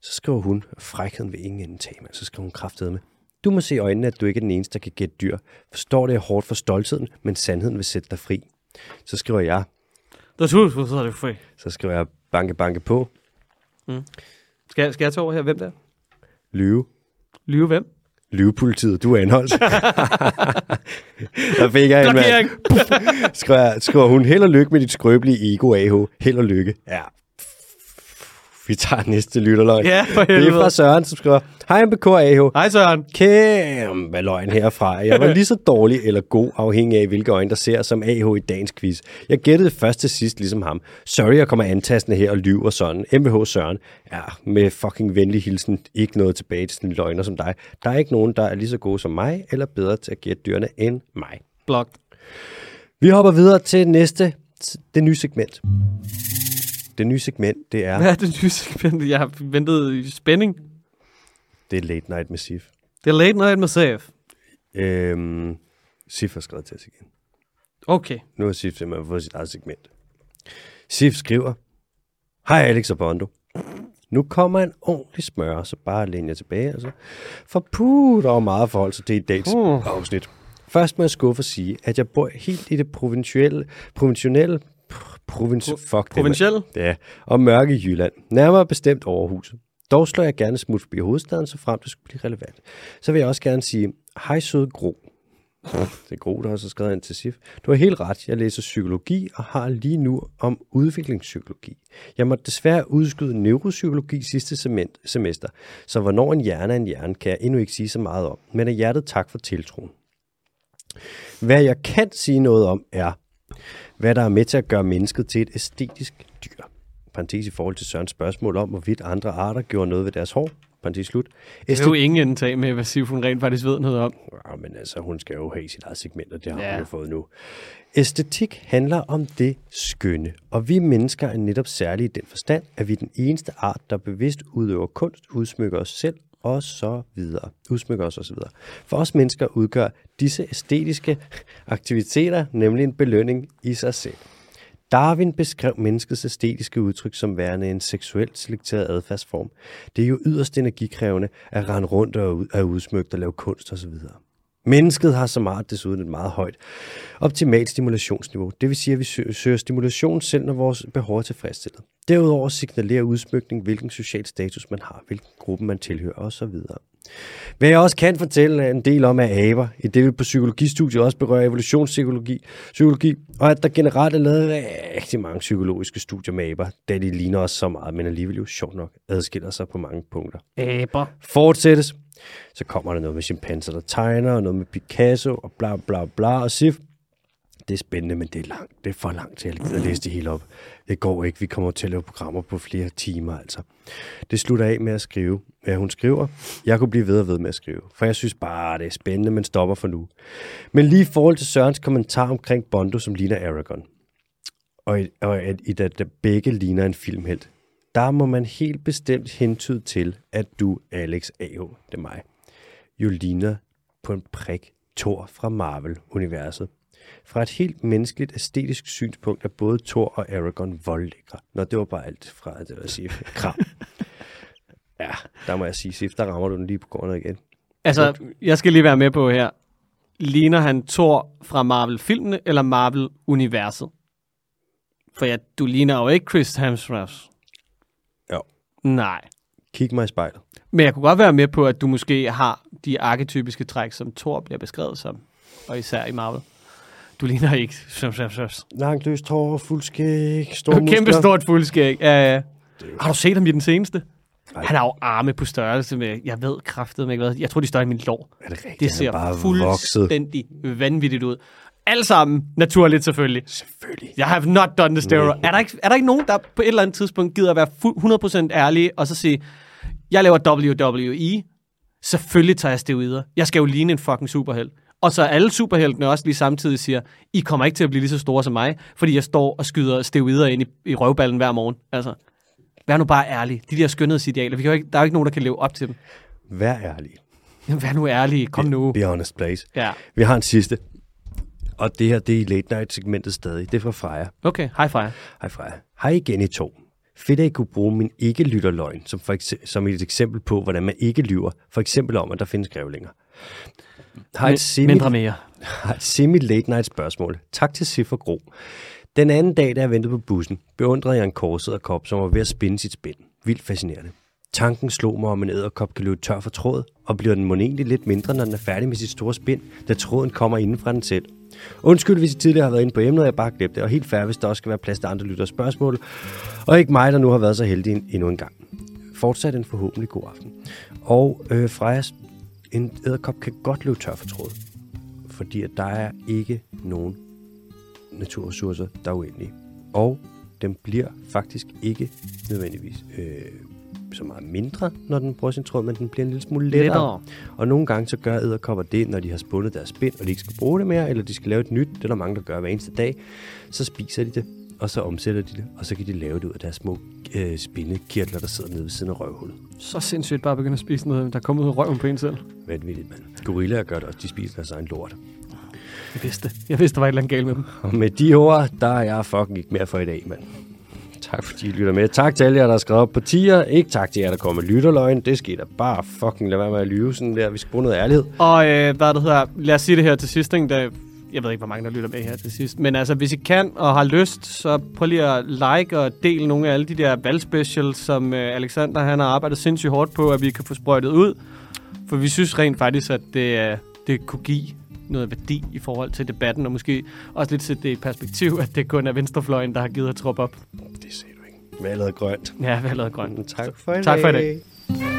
Så skriver hun, frækheden vil ingen ende tage, så skriver hun kraftedet med. Du må se i øjnene, at du ikke er den eneste, der kan gætte dyr. Forstår det er hårdt for stoltheden, men sandheden vil sætte dig fri. Så skriver jeg, Der er så det fri. så skriver jeg banke banke på, Skal, jeg- skal jeg tage over her? Hvem der? lyve, Lyve hvem? Lyvepolitiet, du er anholdt. der fik jeg en mand. Skriver, skriver hun, held og lykke med dit skrøbelige ego, AH. Held og lykke. Ja. Vi tager næste lytterløgn. Ja, for Det er helvede. fra Søren, som skriver, hej MBK AH. Hej Søren. Kæmpe løgn herfra. Jeg var lige så dårlig eller god, afhængig af, hvilke øjne der ser som AH i dagens quiz. Jeg gættede først til sidst, ligesom ham. Sorry, jeg kommer antastende her og lyver sådan. MBH Søren. Ja, med fucking venlig hilsen. Ikke noget tilbage til sådan løgner som dig. Der er ikke nogen, der er lige så gode som mig, eller bedre til at gætte dyrene end mig. Blok. Vi hopper videre til næste, det nye segment. Det nye segment, det er, Hvad er det nye segment? Jeg har ventet i spænding. det er Late Night med Sif. Det er late night med Saf. Øhm, Sif har skrevet til os igen. Okay. Nu har Sif simpelthen fået sit eget segment. Sif skriver, Hej Alex og Bondo. Nu kommer en ordentlig smør, så bare læn jer tilbage. Altså. For puh, der var meget forhold sig til i dagens Uh. afsnit. Først må jeg skuffe og sige, at jeg bor helt i det provincielle, provincielle, provins, fuck det, mand. Provinciel. Ja, og mørke Jylland. Nærmere bestemt Aarhus. Dog slår jeg gerne smut forbi hovedstaden, så frem det skulle blive relevant. Så vil jeg også gerne sige, hej søde Gro. Det er Gro, der har så skrevet ind til SIF. Du har helt ret. Jeg læser psykologi og har lige nu om udviklingspsykologi. Jeg måtte desværre udskyde neuropsykologi sidste semester, så hvornår en hjerne er en hjerne, kan jeg endnu ikke sige så meget om. Men af hjertet tak for tiltroen. Hvad jeg kan sige noget om er, hvad der er med til at gøre mennesket til et æstetisk dyr. Parenthes i forhold til Sørens spørgsmål om, hvorvidt andre arter gjorde noget ved deres hår. Parenthes slut. Det er jo ingen indtag med, hvad Sifun rent faktisk ved noget om. Ja, men altså, hun skal jo have sit eget segment, og det har ja. hun jo fået nu. Æstetik handler om det skønne, og vi mennesker er netop særlige i den forstand, at vi er den eneste art, der bevidst udøver kunst, udsmykker os selv og så videre. Udsmykker os og så videre. For os mennesker udgør disse æstetiske aktiviteter nemlig en belønning i sig selv. Darwin beskrev menneskets æstetiske udtryk som værende en seksuelt selekteret adfærdsform. Det er jo yderst energikrævende at rende rundt og udsmykke og lave kunst osv. Mennesket har så meget desuden et meget højt optimalt stimulationsniveau. Det vil sige, at vi søger stimulation selv, når vores behov er tilfredsstillet. Derudover signalerer udsmykning, hvilken social status man har, hvilken gruppe man tilhører osv. Hvad jeg også kan fortælle en del om er aber, i det vi på psykologistudiet også berører evolutionspsykologi, psykologi, og at der generelt er lavet rigtig mange psykologiske studier med aber, da de ligner os så meget, men alligevel jo sjovt nok adskiller sig på mange punkter. Aber. Fortsættes, så kommer der noget med chimpanser, der tegner, og noget med Picasso, og bla bla bla, og Sif. Det er spændende, men det er langt. Det er for langt til, at jeg gider læse det hele op. Det går ikke. Vi kommer til at lave programmer på flere timer, altså. Det slutter af med at skrive. Ja, hun skriver, jeg kunne blive ved og ved med at skrive, for jeg synes bare, det er spændende, men stopper for nu. Men lige i forhold til Sørens kommentar omkring Bondo, som ligner Aragon, og, i- og at i at at begge ligner en filmhelt, der må man helt bestemt hentyde til, at du, Alex A.O., det er mig, jo ligner på en prik Thor fra Marvel-universet. Fra et helt menneskeligt æstetisk synspunkt er både Thor og Aragorn voldlækre. Nå, det var bare alt fra det vil sige kram. Ja, der må jeg sige, Sif, der rammer du den lige på kornet igen. Altså, jeg skal lige være med på her. Ligner han Thor fra Marvel-filmene eller Marvel-universet? For ja, du ligner jo ikke Chris Hemsworth. Jo. Nej. Kig mig i spejlet. Men jeg kunne godt være med på, at du måske har de arketypiske træk, som Thor bliver beskrevet som. Og især i Marvel. Du ligner ikke som. Langt løst hår, fuld skæg, store Kæmpe muskler. stort fuldskæg. Ja, ja. Har du set ham i den seneste? Nej. Han har jo arme på størrelse med, jeg ved kraftet ikke hvad. Jeg tror, de er større end min lår. Er det rigtigt? Det er ser bare vokset. fuldstændig vanvittigt ud. Alt sammen naturligt selvfølgelig. Selvfølgelig. Jeg have not done the steroid. Nej. Er der, ikke, er der ikke nogen, der på et eller andet tidspunkt gider at være fu- 100% ærlige, og så sige, jeg laver WWE, selvfølgelig tager jeg steroider. Jeg skal jo ligne en fucking superheld. Og så alle superheltene også lige samtidig siger, I kommer ikke til at blive lige så store som mig, fordi jeg står og skyder steroider ind i, i røvballen hver morgen. Altså, vær nu bare ærlig. De der skønhedsidealer, vi kan jo ikke, der er jo ikke nogen, der kan leve op til dem. Vær ærlig. Vær nu ærlig. Kom nu. Be honest, please. Ja. Vi har en sidste. Og det her, det er i late night segmentet stadig. Det er fra Freja. Okay, high five. Hej Freja. Hej igen i to. Fedt, at I kunne bruge min ikke-lytterløgn som, for ekse- som et eksempel på, hvordan man ikke lyver. For eksempel om, at der findes grævlinger. Har et semi, Mindre mere. har et semi-late night spørgsmål. Tak til Sif og Gro. Den anden dag, da jeg ventede på bussen, beundrede jeg en korset kop, som var ved at spinde sit spind. Vildt fascinerende. Tanken slog mig, om en æderkop kan løbe tør for tråd, og bliver den mon egentlig lidt mindre, når den er færdig med sit store spind, da tråden kommer inden fra den selv. Undskyld, hvis I tidligere har været inde på emnet, og jeg bare glemte det, og helt fair, hvis der også skal være plads til andre lyttere spørgsmål, og ikke mig, der nu har været så heldig en- endnu en gang. Fortsat en forhåbentlig god aften. Og øh, Frejas, en æderkop kan godt løbe tør for tråd, fordi at der er ikke nogen naturressourcer, der er uendelige. Og den bliver faktisk ikke nødvendigvis øh, så meget mindre, når den bruger sin tråd, men den bliver en lille smule lettere. Lettere. Og nogle gange så gør æderkopper det, når de har spundet deres spind, og de ikke skal bruge det mere, eller de skal lave et nyt, det er der mange, der gør hver eneste dag, så spiser de det, og så omsætter de det, og så kan de lave det ud af deres små øh, spindekirtler, der sidder nede ved siden af røvhullet. Så sindssygt bare at begynde at spise noget, der kommer ud af røven på en selv. Vanvittigt, mand. Gorillaer gør det også, de spiser deres egen lort. Jeg vidste. Jeg vidste, der var et eller andet galt med dem. Og med de ord, der er jeg fucking ikke mere for i dag, mand. Tak fordi I lytter med. Tak til alle jer, der har skrevet op på tier. Ikke tak til jer, der kommer med lytterløgn. Det I da bare fucking lade være med at lyve sådan der. Vi skal bruge noget ærlighed. Og øh, hvad det hedder, lad os sige det her til sidst, ikke? Da, jeg ved ikke, hvor mange der lytter med her til sidst, men altså, hvis I kan og har lyst, så prøv lige at like og del nogle af alle de der valgspecials, som øh, Alexander han har arbejdet sindssygt hårdt på, at vi kan få sprøjtet ud. For vi synes rent faktisk, at det, øh, det kunne give noget værdi i forhold til debatten, og måske også lidt sætte det i perspektiv, at det kun er venstrefløjen, der har givet at troppe op. Det ser du ikke. Valget er grønt. Ja, har lavet grønt. Tak for i Tak for i dag. dag.